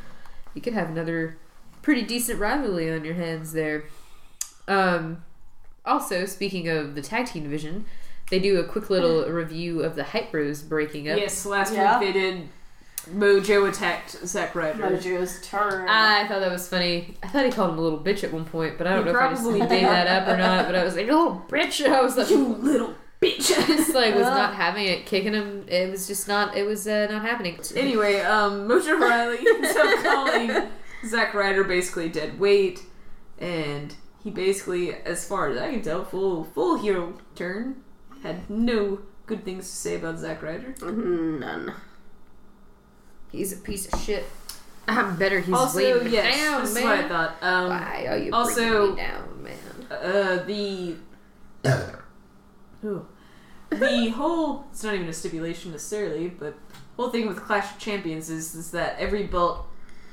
you could have another pretty decent rivalry on your hands there. Um, also, speaking of the tag team division, they do a quick little review of the Hype Bros breaking up. Yes, last Yeah. week they did. Mojo attacked Zack Ryder. Mojo's turn. I thought that was funny. I thought he called him a little bitch at one point, but I don't He know if I just probably made did. that up or not. But [laughs] I was like, "You little bitch!" [laughs] I was like, you little bitch. just like was Ugh. not having it, kicking him. It was just not. It was uh, not happening. Anyway, um, Mojo Rawley [laughs] ends up calling Zack Ryder basically dead weight, and he basically, as far as I can tell, full full hero turn. Had no good things to say about Zack Ryder. None. he's a piece of shit. I'm better. He's also, weighing me yes, down, this is man. what I thought. Um, Why are you also- bringing me down, man? uh, the [coughs] Ooh. the whole it's not even a stipulation necessarily, but whole thing with Clash of Champions is is that every belt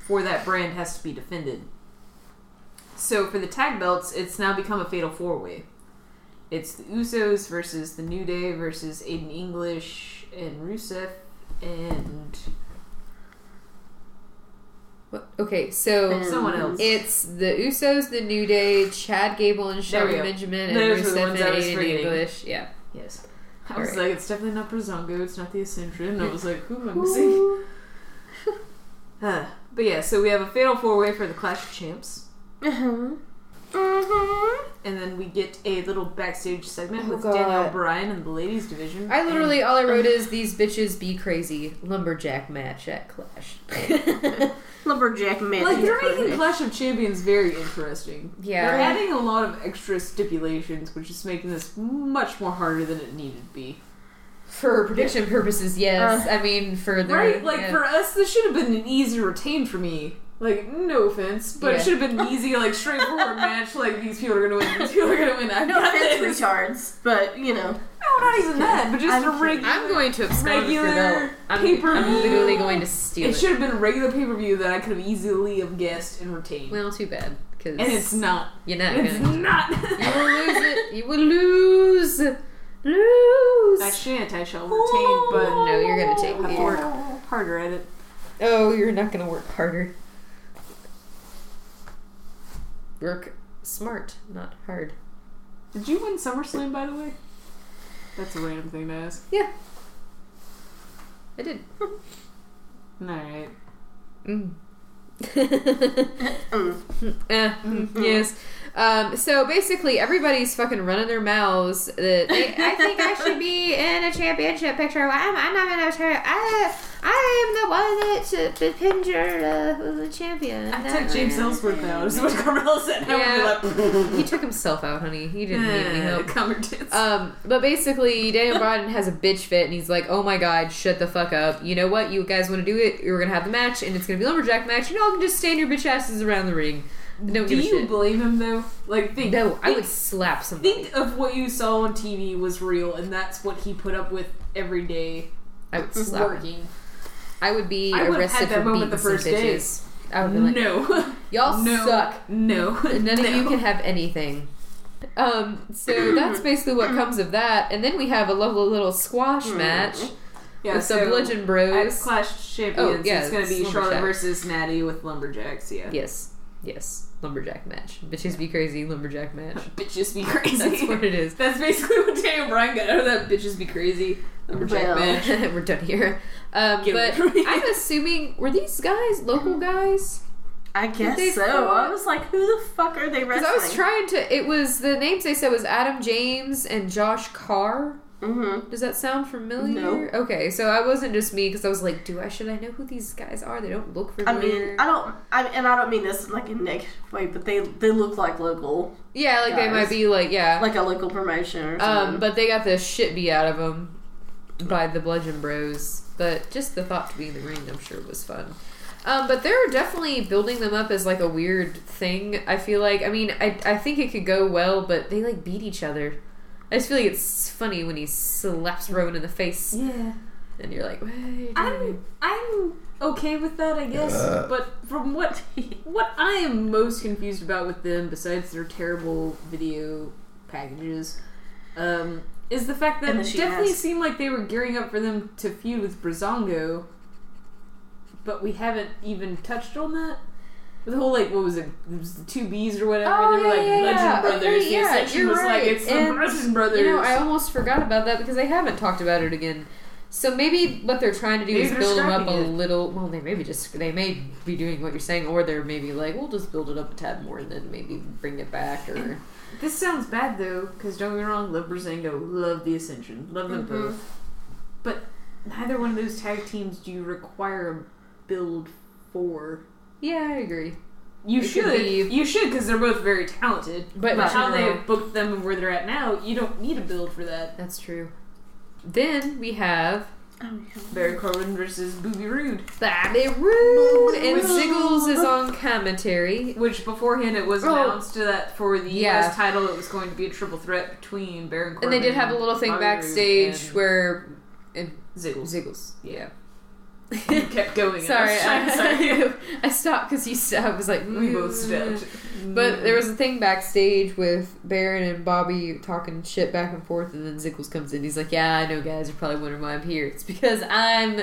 for that brand has to be defended. So for the tag belts, it's now become a fatal four way. It's the Usos versus the New Day versus Aiden English and Rusev and What? Okay, so And- someone else. it's the Usos, the New Day, Chad Gable and Shelton. Benjamin, and Those Rusev and Aiden. English. Yeah. yes. I was Alright. like, it's definitely not Breezango, it's not the Ascension. I was like, who am I missing? [laughs] Uh, but yeah, so we have a fatal four way for the Clash of Champs. Mm-hmm. Mm-hmm. And then we get a little backstage segment Oh, with God. Daniel Bryan and the ladies division. I literally all I wrote [laughs] is these bitches be crazy lumberjack match at Clash. [laughs] Lumberjack match. like they're making Clash of Champions very interesting. Yeah. They're adding a lot of extra stipulations, which is making this much more harder than it needed to be. For prediction purposes, yes. I mean, for the Right? Like yeah. for us, this should have been an easy retain for me. Like, no offense, but Yeah. it should have been easy, like straightforward [laughs] match. Like these people are gonna win. These people are gonna win. I've No got offense, this. retards, but you know. No, not even that, but just I'm a regular. I'm going to abscond with your regular belt. I'm. I'm literally going to steal It it. should have been a regular pay per view that I could have easily have guessed and retained. Well, too bad because and it's not. you're not It's gonna. not. You will lose it. You will lose. Lose. I shan't. I shall retain, but No, you're gonna take I'll have it. to work harder at it. Oh, you're not gonna work harder. Work smart, not hard. Did you win SummerSlam, by the way? That's a random thing to ask. Yeah. I did. [laughs] Alright. Mm. Mm. [laughs] Eh, [laughs] mm, Yes. Um, so basically, everybody's fucking running their mouths that they, I think I should be in a championship picture. Why am I not in a chair? I, I am the one that should be pinned uh, the champion. I took James Ellsworth out, is what Carmella said. Yeah. like, [laughs] He took himself out, honey. He didn't need any help. [laughs] come here, tits. Um, but basically, Daniel Bryan has a bitch fit, and he's like, "Oh my god, shut the fuck up! You know what? You guys want to do it? You're gonna have the match, and it's gonna be lumberjack match. You all can just stand your bitch asses around the ring. Do you shit." blame him, though? Like, think. No, I would slap somebody. Think of what you saw on TV was real, and that's what he put up with every day I would slap. him. working. I would be I arrested for moment beating the some first day. bitches. I would be like, no, [laughs] "Y'all no, suck. No, None of you [laughs] can have anything." Um, so that's [laughs] basically what comes of that, and then we have a lovely little squash match Yeah, with so the Bludgeon Bros. Clash Champions, Oh, yeah, it's going to be Charlotte versus Natty with Lumberjacks. Yeah, Yes, yes, lumberjack match. Bitches be crazy, lumberjack match. [laughs] bitches be crazy. That's what it is. [laughs] That's basically what Daniel Bryan got out of that. Bitches be crazy. Lumberjack Well. match. [laughs] We're done here. Um, but away from me. I'm assuming were these guys local guys? I guess they so. fought? I was like, who the fuck are they Because wrestling? I was trying to. It was the names they said was Adam James and Josh Carr. Mm-hmm. Does that sound familiar? No. Okay, so I wasn't just me because I was like, do I should I know who these guys are? They don't look familiar. I mean, I don't, I and I don't mean this like in like a negative way, but they they look like local, yeah, like they might be like yeah. like a local promotion or something. Um, but they got the shit beat out of them by the Bludgeon Bros. But just the thought to be in the ring, I'm sure, was fun. Um, but they're definitely building them up as like a weird thing. I feel like. I mean, I I think it could go well, but they like beat each other. I just feel like it's funny when he slaps Rowan in the face, Yeah, and you're like, "What are you I'm? I'm okay with that, I guess. but from what [laughs] what I am most confused about with them, besides their terrible video packages, um, is the fact that it definitely mask. seemed like they were gearing up for them to feud with Breezango, but we haven't even touched on that. The whole like what was it? It was the two B's or whatever. Oh, they were yeah, like yeah, Legend yeah. Brothers. Okay, the yeah, Ascension was right. like it's the And, Legend Brothers. You know, I almost forgot about that because they haven't talked about it again. So maybe what they're trying to do Maybe is build them up a it. little. Well, they maybe just they may be doing what you're saying, or they're maybe like, we'll just build it up a tad more and then maybe bring it back. Or [clears throat] This sounds bad though, because don't get me wrong, love Breezango, love the Ascension, love them Mhm. both. But neither one of those tag teams do you require a build for. Yeah, I agree. You It could should, be- you should, because they're both very talented. But But how they have booked them and where they're at now, you don't need a build for that. That's true. Then we have oh, Barry Corbin versus Booby Rude, Bobby Roode and Which- Ziggles is on commentary. which beforehand it was Oh. announced that for the Yeah. U.S. title it was going to be a triple threat between Baron Corbin And they did have a little thing Bobby Roode, backstage and where Ziggles. Ziggles. Yeah. [laughs] You kept going. Sorry, I, was trying to- I, [laughs] stopped because you. St- I was like, we both "Mm." stepped. But there was a thing backstage with Baron and Bobby talking shit back and forth, and then Ziggles comes in. He's like, "Yeah, I know, guys. You're probably wondering why I'm here. It's because I'm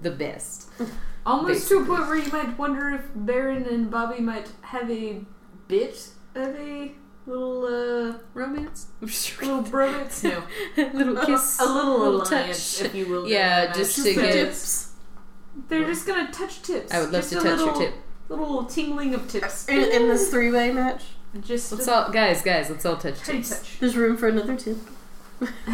the best." [laughs] almost to a point where you might wonder if Baron and Bobby might have a bit of a little uh Romance, little bromance. No, little kiss, a little, little alliance, touch. if you will. Yeah, just to get-. They're just gonna touch tips. I would love Just to a touch little, your tip. Little tingling of tips. In, in this three way match, Just Let's all, guys, guys, let's all touch tips. touch. there's room for another tip.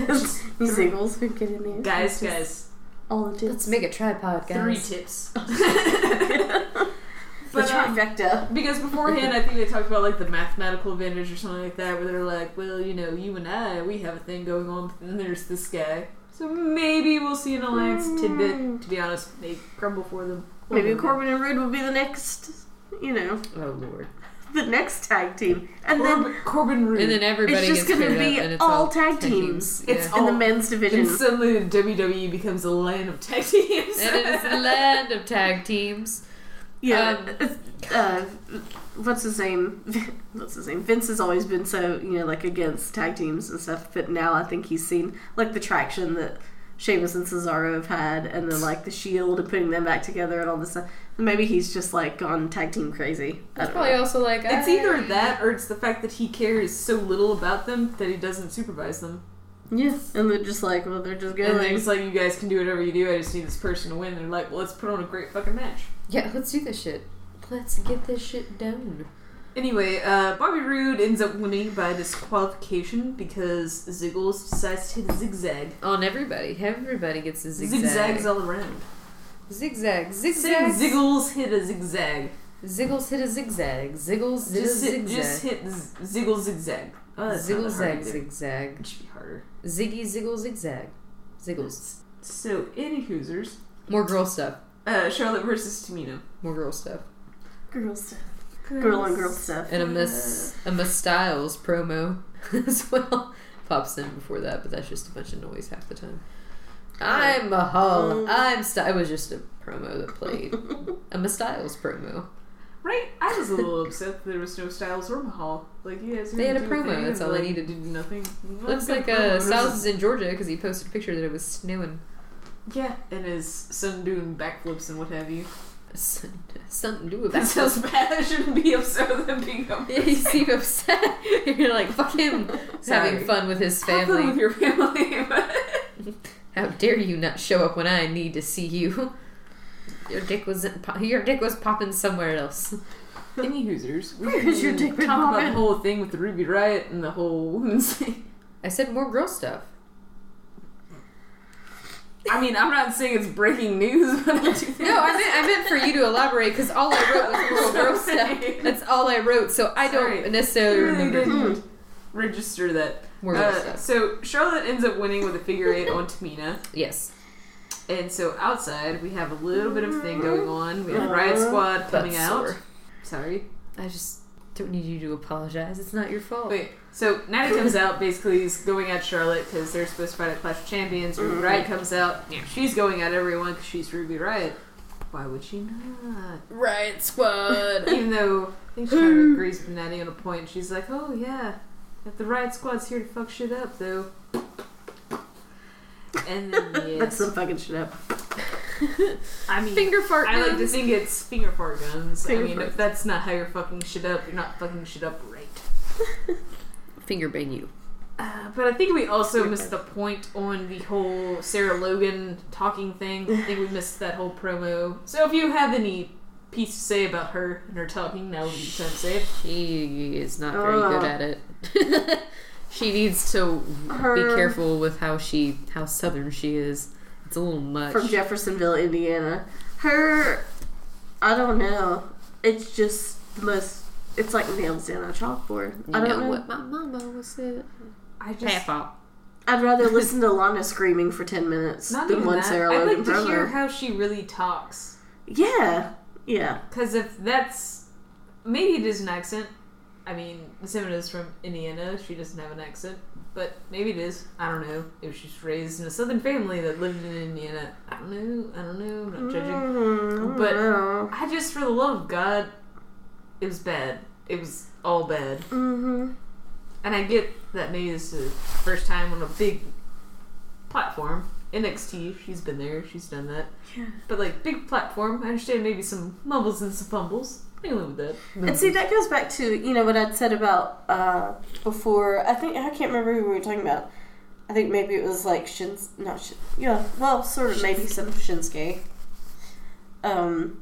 Just These Ziggles who get in there. guys, It's just guys, All the tips. Let's make a tripod, guys. three tips. [laughs] [laughs] the But, um, trifecta. Because beforehand, I think they talked about like the mathematical advantage or something like that, where they're like, well, you know, you and I, we have a thing going on, and then there's this guy. So maybe we'll see an alliance tidbit. To be honest, they crumble for them. Maybe Corbin and Roode will be the next, you know, Oh lord! the next tag team. And then Corbin, Corbin Roode. And then everybody It's just gets gonna paired be up, and it's all all tag teams. Yeah. It's in the all- men's division. and suddenly WWE becomes a land of tag teams. and it is the land of tag teams. Yeah. Um, it's- uh, what's his name? [laughs] What's his name? Vince has always been so you know like against tag teams and stuff, but now I think he's seen like the traction that Sheamus and Cesaro have had, and then like the Shield and putting them back together and all this stuff. Maybe he's just like gone tag team crazy. I probably know. also like It's I- either that or it's the fact that he cares so little about them that he doesn't supervise them. Yeah, and they're just like, well, they're just And then going. it's like, you guys can do whatever you do, I just need this person to win. They're like, well, let's put on a great fucking match. Yeah, let's do this shit. Let's get this shit done. Anyway, uh, Bobby Roode ends up winning by disqualification because Ziggles decides to hit a zigzag. On everybody, everybody gets a zigzag. Zigzags all around. Zigzag, zigzag. Ziggles hit a zigzag. Ziggles hit a zigzag. Ziggles did a hit, zigzag. just hit z- Ziggles zigzag. Oh, Ziggle zag hard to do. zigzag. It should be harder. Ziggy ziggle zigzag. Ziggles. So, any Hoosers, More girl stuff. uh, Charlotte versus Tamina. More girl stuff. Girl stuff, girl on girl stuff. And a Miss a Miss Styles promo [laughs] as well pops in before that, but that's just a bunch of noise half the time. I'm a Hall. I'm Styles. It was just a promo that played. A Miss Styles promo. Right? I was a little upset that there was no Styles or Mahal. Like, you guys They had a promo, thing, that's and, all they like, needed. Did nothing. Looks Good like uh. Styles is in Georgia because he posted a picture that it was snowing. Yeah, and his son doing backflips and what have you. Something to do That that. sounds bad. I shouldn't be upset with him being up. Yeah, you seem upset. You're like, fuck him. He's having fun with his fun with family. your family. [laughs] How dare you not show up when I need to see you? Your dick was your dick was popping somewhere else. Any Hoosers. Where's your dick talk about the whole thing with the Ruby Riott and the whole women's thing. [laughs] I said more girl stuff. I mean, I'm not saying it's breaking news, but I do think No, I meant I meant for you to elaborate because all I wrote was more girl [laughs] stuff. That's all I wrote, so I Sorry. don't necessarily really remember didn't register that. Uh, so Charlotte ends up winning with a figure eight on Tamina. Yes, And so outside, we have a little bit of thing going on. We have Riott Squad coming Butt out. sore. Sorry. I just don't need you to apologize. It's not your fault. Wait, so Natty comes out, basically he's going at Charlotte because they're supposed to fight at Clash of Champions. Ruby Mhm. Riot comes out, yeah. she's going at everyone because she's Ruby Riott. Why would she not? Right, squad. [laughs] Even though I think she kind of agrees with Natty on a point. She's like, oh yeah, if the Riott Squad's here to fuck shit up though. And then [laughs] That's some fucking shit up. [laughs] I mean, Finger fart I like to think it's finger fart guns. Finger I mean, fart. if that's not how you're fucking shit up, you're not fucking shit up right. Finger bang you. Uh, but I think we also missed the point on the whole Sarah Logan talking thing. I think we [laughs] missed that whole promo. So if you have any piece to say about her and her talking, now would be the time to say it. She is not very Uh. good at it. [laughs] she needs to Her- be careful with how she how southern she is. It's a little much. From Jeffersonville, Indiana. Her, I don't know. It's just the most. It's like nails down a chalkboard. you I don't know, know. what my mama was said. I just Half out. I'd rather [laughs] listen to Lana screaming for ten minutes not than even one that. Sarah I'd Logan like to promo. hear how she really talks. yeah, yeah. Because if that's maybe it is an accent. I mean, Simon is from Indiana. She doesn't have an accent, but maybe it is. I don't know. If she's raised in a Southern family that lived in Indiana, I don't know. I don't know. I'm not judging. Mm, But- no. I just, for the love of God, it was bad. It was all bad. Mhm. And I get that maybe this is the first time on a big platform. NXT, she's been there, she's done that. Yeah. But like big platform, I understand maybe some mumbles and some fumbles. I can live with that. And see, that goes back to you know what I'd said about uh, before. I think I can't remember who we were talking about. I think maybe it was like Shins, not Shin, yeah, well, sort of maybe some Shinsuke. Um,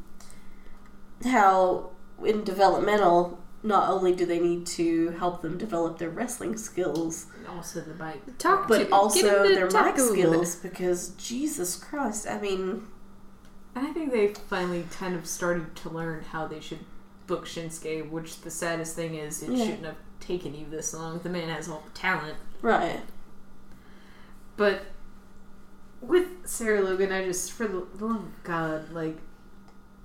how in developmental, not only do they need to help them develop their wrestling skills, Also the bike. Talk but to- also their talk mic a little bit. skills. Because Jesus Christ, I mean, And I think they finally kind of started to learn how they should book Shinsuke, which the saddest thing is it Yeah. shouldn't have taken you this long. The man has all the talent. right? But with Sarah Logan, I just, for the the love of God, like,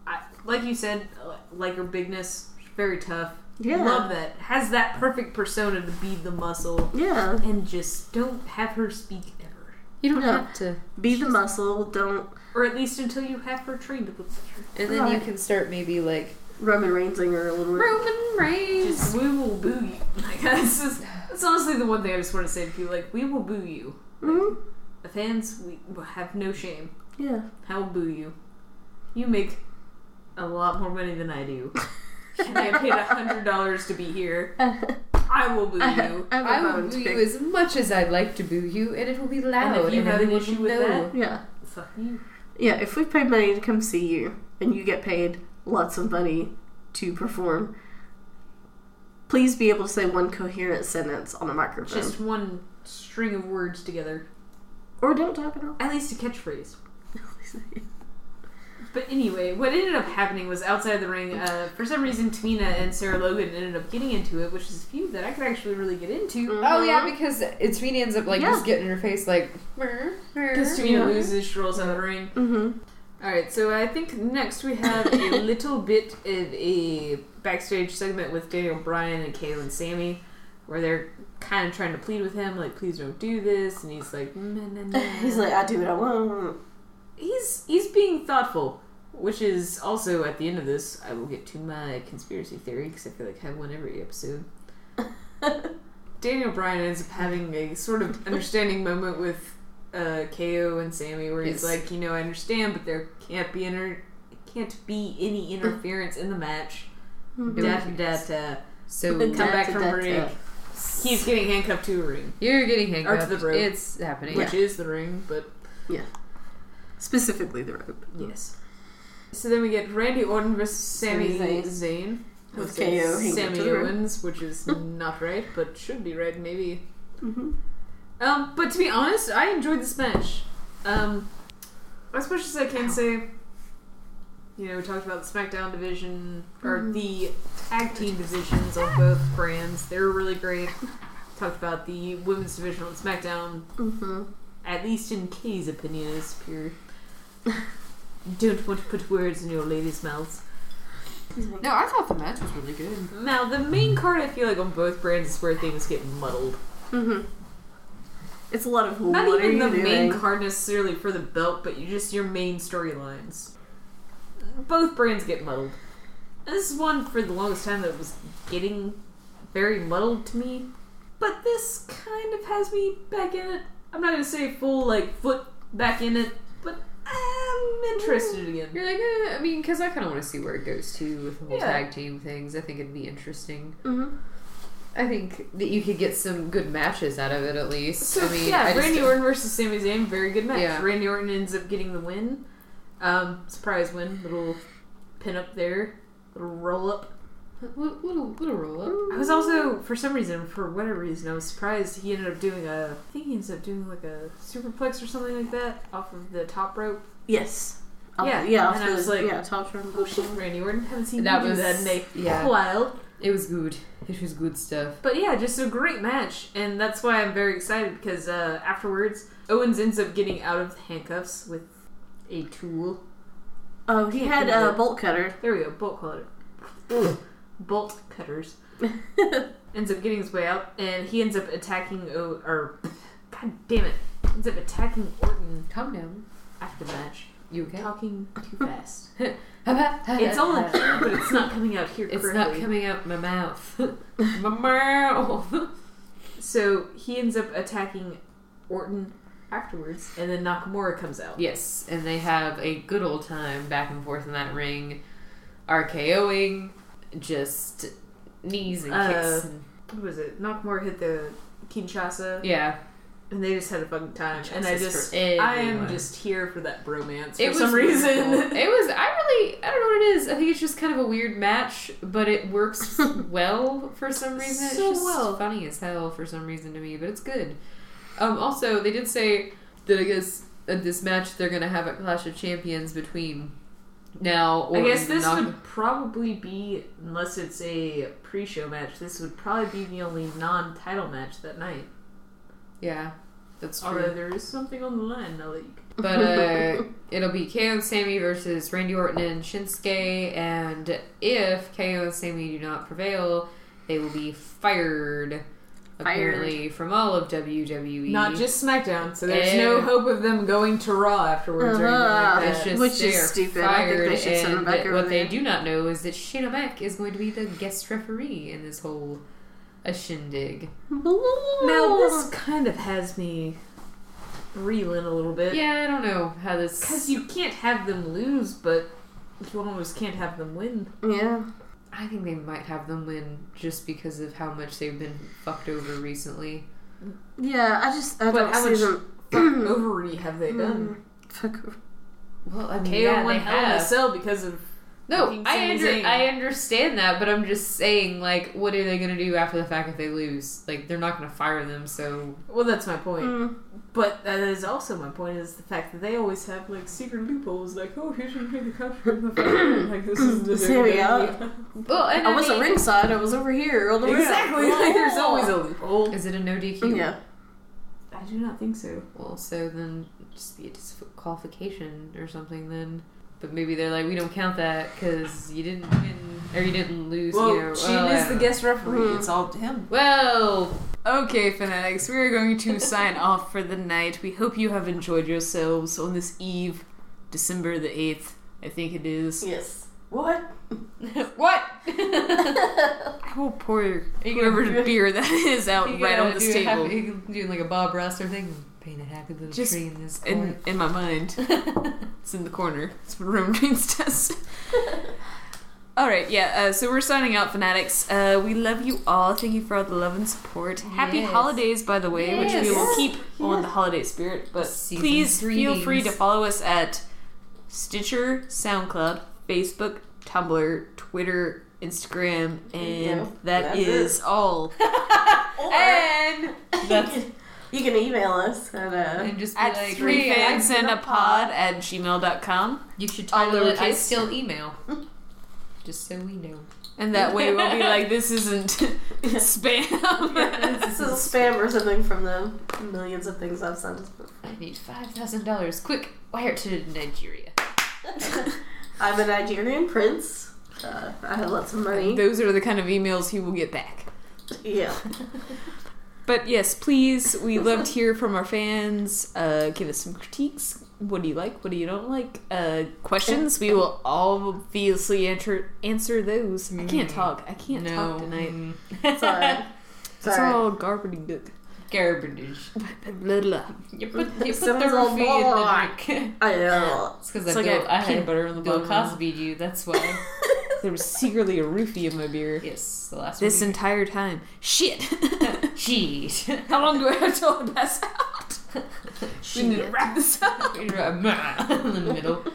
I, like you said, uh, like her bigness, very tough. Yeah, Love that. Has that perfect persona to be the muscle. yeah. And just don't have her speak ever. You don't No. have to. Be the muscle. Don't Or at least until you have her trained a little better. And then you can start maybe like Roman Reignsing her a little bit. Roman Reigns. Just we will boo you. [laughs] Like that's just that's honestly the one thing I just want to say to people. Like we will boo you. hmm The fans, we will have no shame. Yeah. I will boo you. You make a lot more money than I do. [laughs] and I paid a hundred dollars to be here. [laughs] I will boo you. [laughs] I have a I will boo you as much as I'd like to boo you, and it will be loud. And if you have an issue with know. that- Yeah. Fuck you. Yeah, if we pay money to come see you and you get paid lots of money to perform, please be able to say one coherent sentence on a microphone. Just one string of words together. or don't talk at all. At least a catchphrase. [laughs] But anyway, what ended up happening was outside the ring. Uh, for some reason, Tamina and Sarah Logan ended up getting into it, which is a feud that I could actually really get into. Oh yeah, because it's Sweeney ends up like Yeah. just getting in her face like. Because Tamina Yeah. loses, she rolls out of the ring. Mm-hmm. Alright, so I think next we have a [laughs] little bit of a backstage segment with Daniel Bryan and Kayla and Sami, where they're kind of trying to plead with him, like, please don't do this. And he's like, nah, nah, nah. [laughs] He's like, I do what I want. He's he's being thoughtful, which is also at the end of this. I will get to my conspiracy theory because I feel like I have one every episode. [laughs] Daniel Bryan ends up having a sort of understanding moment with uh, KO and Sami, where he's Yes. like, you know, I understand, but there can't be inter- can't be any [laughs] interference in the match. Mhm. Da da da. So Come back from break. He's getting handcuffed to a ring, you're getting Or handcuffed. to the rope. It's happening. which is the ring, but Specifically the rope. Yes. So then we get Randy Orton versus Sami Sami Zayn. With Okay, KO hanging Sami to the rope. Owens, which is not right, but should be right, maybe. Mm-hmm. Um, but to be honest, I enjoyed this match. Um, as much as I can say, you know, we talked about the SmackDown division, or Mhm. the tag team divisions on both brands. They were really great. [laughs] Talked about the women's division on SmackDown, Mm-hmm. at least in Kay's opinion, is superior. Don't want to put words in your lady's mouths. No, I thought the match was really good. Now, the main card, I feel like on both brands is where things get muddled. Mm-hmm. It's a lot of Not what even are the you main card necessarily for the belt, but you just your main storylines. Both brands get muddled. And this is one for the longest time that was getting very muddled to me. But this kind of has me back in it. I'm not gonna say full like foot back in it, but I'm interested again. You're like, eh, I mean, because I kind of want to see where it goes to with the whole Yeah. tag team things. I think it'd be interesting. Mm-hmm. I think that you could get some good matches out of it at least. So I mean, yeah, I just Randy Orton versus Sami Zayn, very good match. Yeah. Randy Orton ends up getting the win. Um, surprise win, little pin up there, little roll up. Little, little, little roll up. I was also, for some reason, for whatever reason, I was surprised he ended up doing a. I think he ends up doing like a superplex or something like that off of the top rope. Yes. I'll- Yeah, yeah. and I'll was do- like, yeah, top room. Oh shit, Randy Orton, haven't seen That you was- do that in a yeah. while. It was good. It was good stuff. But yeah, just a great match, and that's why I'm very excited because uh, afterwards, Owens ends up getting out of the handcuffs with a tool. Oh, he had a bolt cutter. There we go, bolt cutter. [laughs] bolt cutters. [laughs] ends up getting his way out, and he ends up attacking. O- or, god damn it, ends up attacking Orton Calm down. after the match. You okay? Talking too fast. [laughs] it's all in here, but it's not coming out here. It's correctly. not coming out my mouth. [laughs] my mouth. So he ends up attacking Orton afterwards, and then Nakamura comes out. Yes, and they have a good old time back and forth in that ring, RKOing, just knees and kicks. Uh, and, What was it? Nakamura hit the Kinshasa, yeah, and they just had a fucking time. and I just, I am just here for that bromance for it some reason. [laughs] it was. I really. I don't know what it is. I think it's just kind of a weird match, but it works [laughs] well for some reason. It's So just well. funny as hell for some reason to me, but it's good. Um, also, they did say that I guess at this match they're gonna have a Clash of Champions between now. I guess this would probably be, unless it's a pre-show match, this would probably be the only non-title match that night. Yeah, that's true. Although there is something on the line now that you Can- [laughs] But uh, it'll be KO and Sami versus Randy Orton and Shinsuke, and if KO and Sami do not prevail, they will be fired. Apparently, from all of. WWE. Not just SmackDown, so there's no Eh. hope of them going to Raw afterwards or anything Uh-huh. like It's that. just Which is they are stupid. I think they should send them and back over What they do not know is that Shayna Beck is going to be the guest referee in this whole a shindig. Now this kind of has me reeling a little bit. Yeah, I don't know how this. Because you can't have them lose, but you almost can't have them win. Yeah. I think they might have them win just because of how much they've been fucked over recently. Yeah, I just I But don't how see much them. fuck [clears throat] overy have they done? Mm, fuck. Well, I mean, KO yeah, won they Hell in a have. Cell because of No, I under, I understand that, but I'm just saying, like, what are they gonna do after the fact if they lose? Like, they're not gonna fire them, so well, that's my point. Mm. But that is also my point is the fact that they always have like secret loopholes. Like, oh, here's your the cover of the fight. Like this is the Here we are. well, and I wasn't ringside. I was over here on the ramp. Exactly. [laughs] Like, there's always a loophole. Is it a no DQ? Yeah. I do not think so. Well, so then just be a disqualification or something then. But maybe they're like, we don't count that because you didn't win or you didn't lose. Well, you know. she well, I is the guest referee. Mhm. It's all to him. Well, Okay, fanatics, we are going to sign [laughs] off for the night. We hope you have enjoyed yourselves on this eve, December the 8th, I think it is. Yes. What? [laughs] what? [laughs] I will pour you whoever gonna- beer that is out right on this do a table. Happy, you can do like a Bob Ross or thing. Paint a happy little Just tree in this In, corner. in my mind, [laughs] it's in the corner. It's what Roman Reigns does. [laughs] Alright, yeah, uh, so we're signing out, fanatics. Uh, we love you all. Thank you for all the love and support. Happy Yes. holidays, by the way, which we will Yes. keep on the holiday spirit. But Season's please feel free to follow us at Stitcher, SoundCloud, Facebook, Tumblr, Twitter, Instagram, and go. that That's is all. [laughs] Or and that's you can email us at uh, and just be At like, three fans and a pod at gmail.com. you should all title it. I lowercase. still email. [laughs] Just so we know. And that way we'll be like, this isn't [laughs] spam. [laughs] this is spam or something from the millions of things I've sent. I need five thousand dollars. Quick, wire to Nigeria. I'm a Nigerian prince. Uh, I have lots of money. Those are the kind of emails he will get back. Yeah. But yes, please, we love to hear from our fans. Uh, give us some critiques. What do you like? What do you don't like? Uh, questions. We will obviously answer answer those. I can't talk. I can't talk tonight. Mm. It's alright. It's It's alright. all garbage. good. Garbage. Blah, blah. You put, you put Sounds the all Ruffy in black. the drink. I know. [laughs] It's because It's I like Bill, I I peanut had butter in the Bill bottom. Cosby you. That's why. [laughs] there was secretly a roofie in my beer. Yes, the last This one. entire time. Shit. [laughs] Shit. How long do I have till I pass out? We need to wrap this up. in the middle.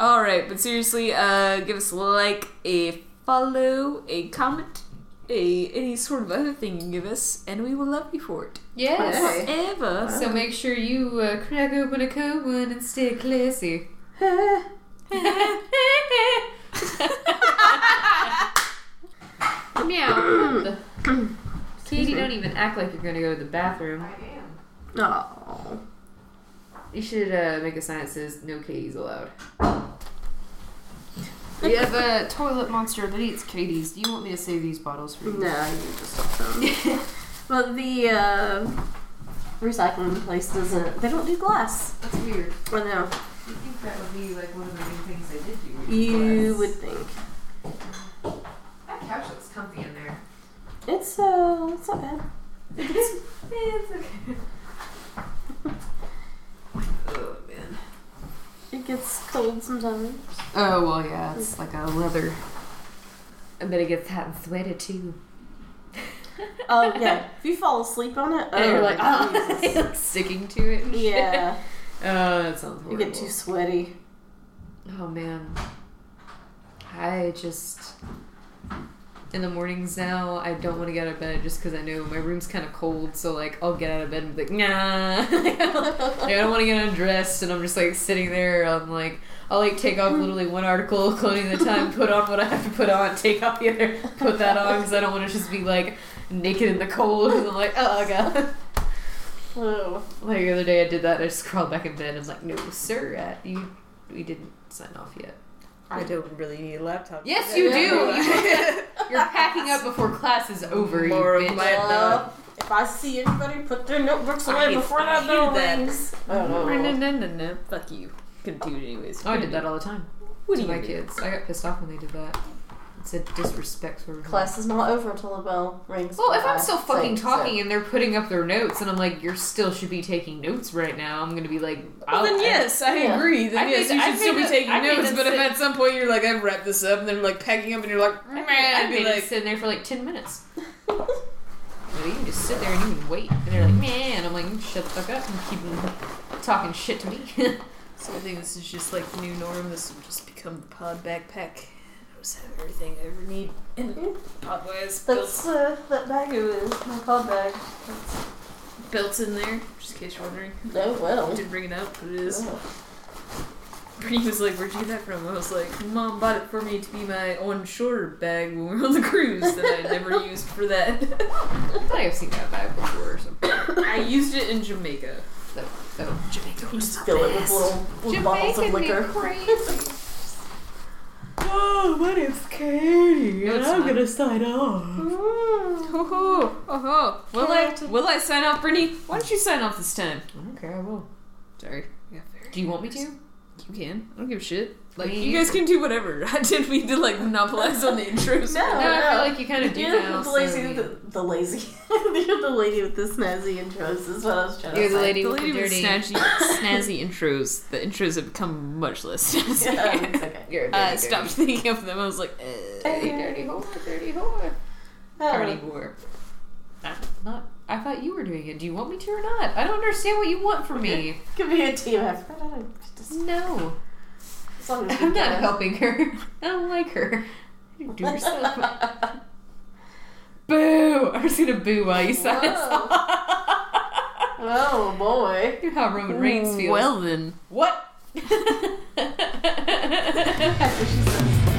All right, but seriously, uh, give us a like, a follow, a comment, a any sort of other thing you can give us, and we will love you for it. Yes. Forever. So make sure you uh, crack open a cold one and stay classy. Meow. Katie, don't even act like you're gonna go to the bathroom. Oh. You should uh, make a sign that says "No Katie's allowed." We have a toilet monster that eats Katie's. Do you want me to save these bottles for you? No, you just don't. but the uh, recycling place doesn't. They don't do glass. That's weird. I know. You think that would be like one of the main things they did do? You Glass. would think. That couch looks comfy in there. It's uh, it's not bad. it's, [laughs] it's okay. [laughs] oh man. It gets cold sometimes. Oh well, yeah, it's like a leather. I bet it gets hot and sweaty too. [laughs] Oh yeah. if you fall asleep on it, oh, and you're like, ah, Jesus. like sticking to it. and yeah, Oh, that sounds horrible. you get too sweaty. Oh man. I just in the mornings now I don't want to get out of bed just because I know my room's kind of cold so like I'll get out of bed and be like nah. [laughs] Like, I don't want to get undressed and I'm just like sitting there I'm like I'll like take off literally one article of clothing at a time put on what I have to put on take off the other put that on because I don't want to just be like naked in the cold and I'm like oh god. Oh. like the other day I did that I just crawled back in bed and was like no sir uh, you we didn't sign off yet I don't really need a laptop. Yes, you do. [laughs] You're packing up before class is over. More you of bitch. my- Well, if I see anybody put their notebooks away hate- before I that hate bell that. rings. No, no, Oh. no, no, no. Fuck you. Couldn't do it anyways. Oh, I did that all the time. What to do my you do? kids. I got pissed off when they did that. It's a disrespect sort of. Class is not over until the bell rings. Well, if I'm still fucking six, talking seven. and they're putting up their notes, and I'm like, "You're still should be taking notes right now. I'm gonna be like, Well, I'll- then yes, I Yeah. agree. Then I yes, made- you should still made be taking I notes. it But if at some point you're like, I've wrapped this up, and then like packing up, and you're like, I man, made, I I'd be made it like, sitting there for like ten minutes. [laughs] You you can just sit there and you can wait, and they're like, man, I'm like, shut the fuck up and keep talking shit to me. [laughs] so I think this is just like the new norm. This will just become the pod backpack. I just have everything I ever need in pod wise. Belts, That's uh, that bag is my pod bag. That's... Built in there, just in case you're wondering. No, I well. didn't bring it up, but it is. Oh. Brittany was like, "Where'd you get that from?" I was like, "Mom bought it for me to be my on-shore bag when we were on the cruise that I never [laughs] used for that." [laughs] I thought I've seen that bag before or something. I used it in Jamaica. So, so Jamaica was Fill it with little, little bottles of liquor. crazy. [laughs] Oh, my name's Katie, No, gonna sign off. Oh, ho, oh, ho. Will I? Correct. Will I sign off, Brittany? Why don't you sign off this time? I don't care. I will. Sorry. Yeah, fair. Do you want me to? You can. I don't give a shit. Like mean, you you guys can do whatever. [laughs] I didn't mean to like monopolize on the [laughs] intros. No. No, I feel like you kind of do You're now. the lazy, so- the, the lazy. [laughs] You're the lady with the snazzy intros. Is what I was trying to You're the say. lady The with lady the with dirty. snazzy, snazzy intros. The intros have become much less snazzy. Yeah, it's okay. You're a dirty, I dirty, stopped thinking of them. I was like, dirty, eh. dirty whore, dirty whore, Oh. dirty whore. I'm not. I thought you were doing it. Do you want me to or not? I don't understand what you want from me. Could be a team effort. I don't just No, as long as we I'm not it. helping her. I don't like her. You Do yourself. [laughs] boo! I'm just gonna boo while you sign us Whoa. off. Oh boy. [laughs] You know how Roman Reigns feels. Well then. what? [laughs] That's what she says.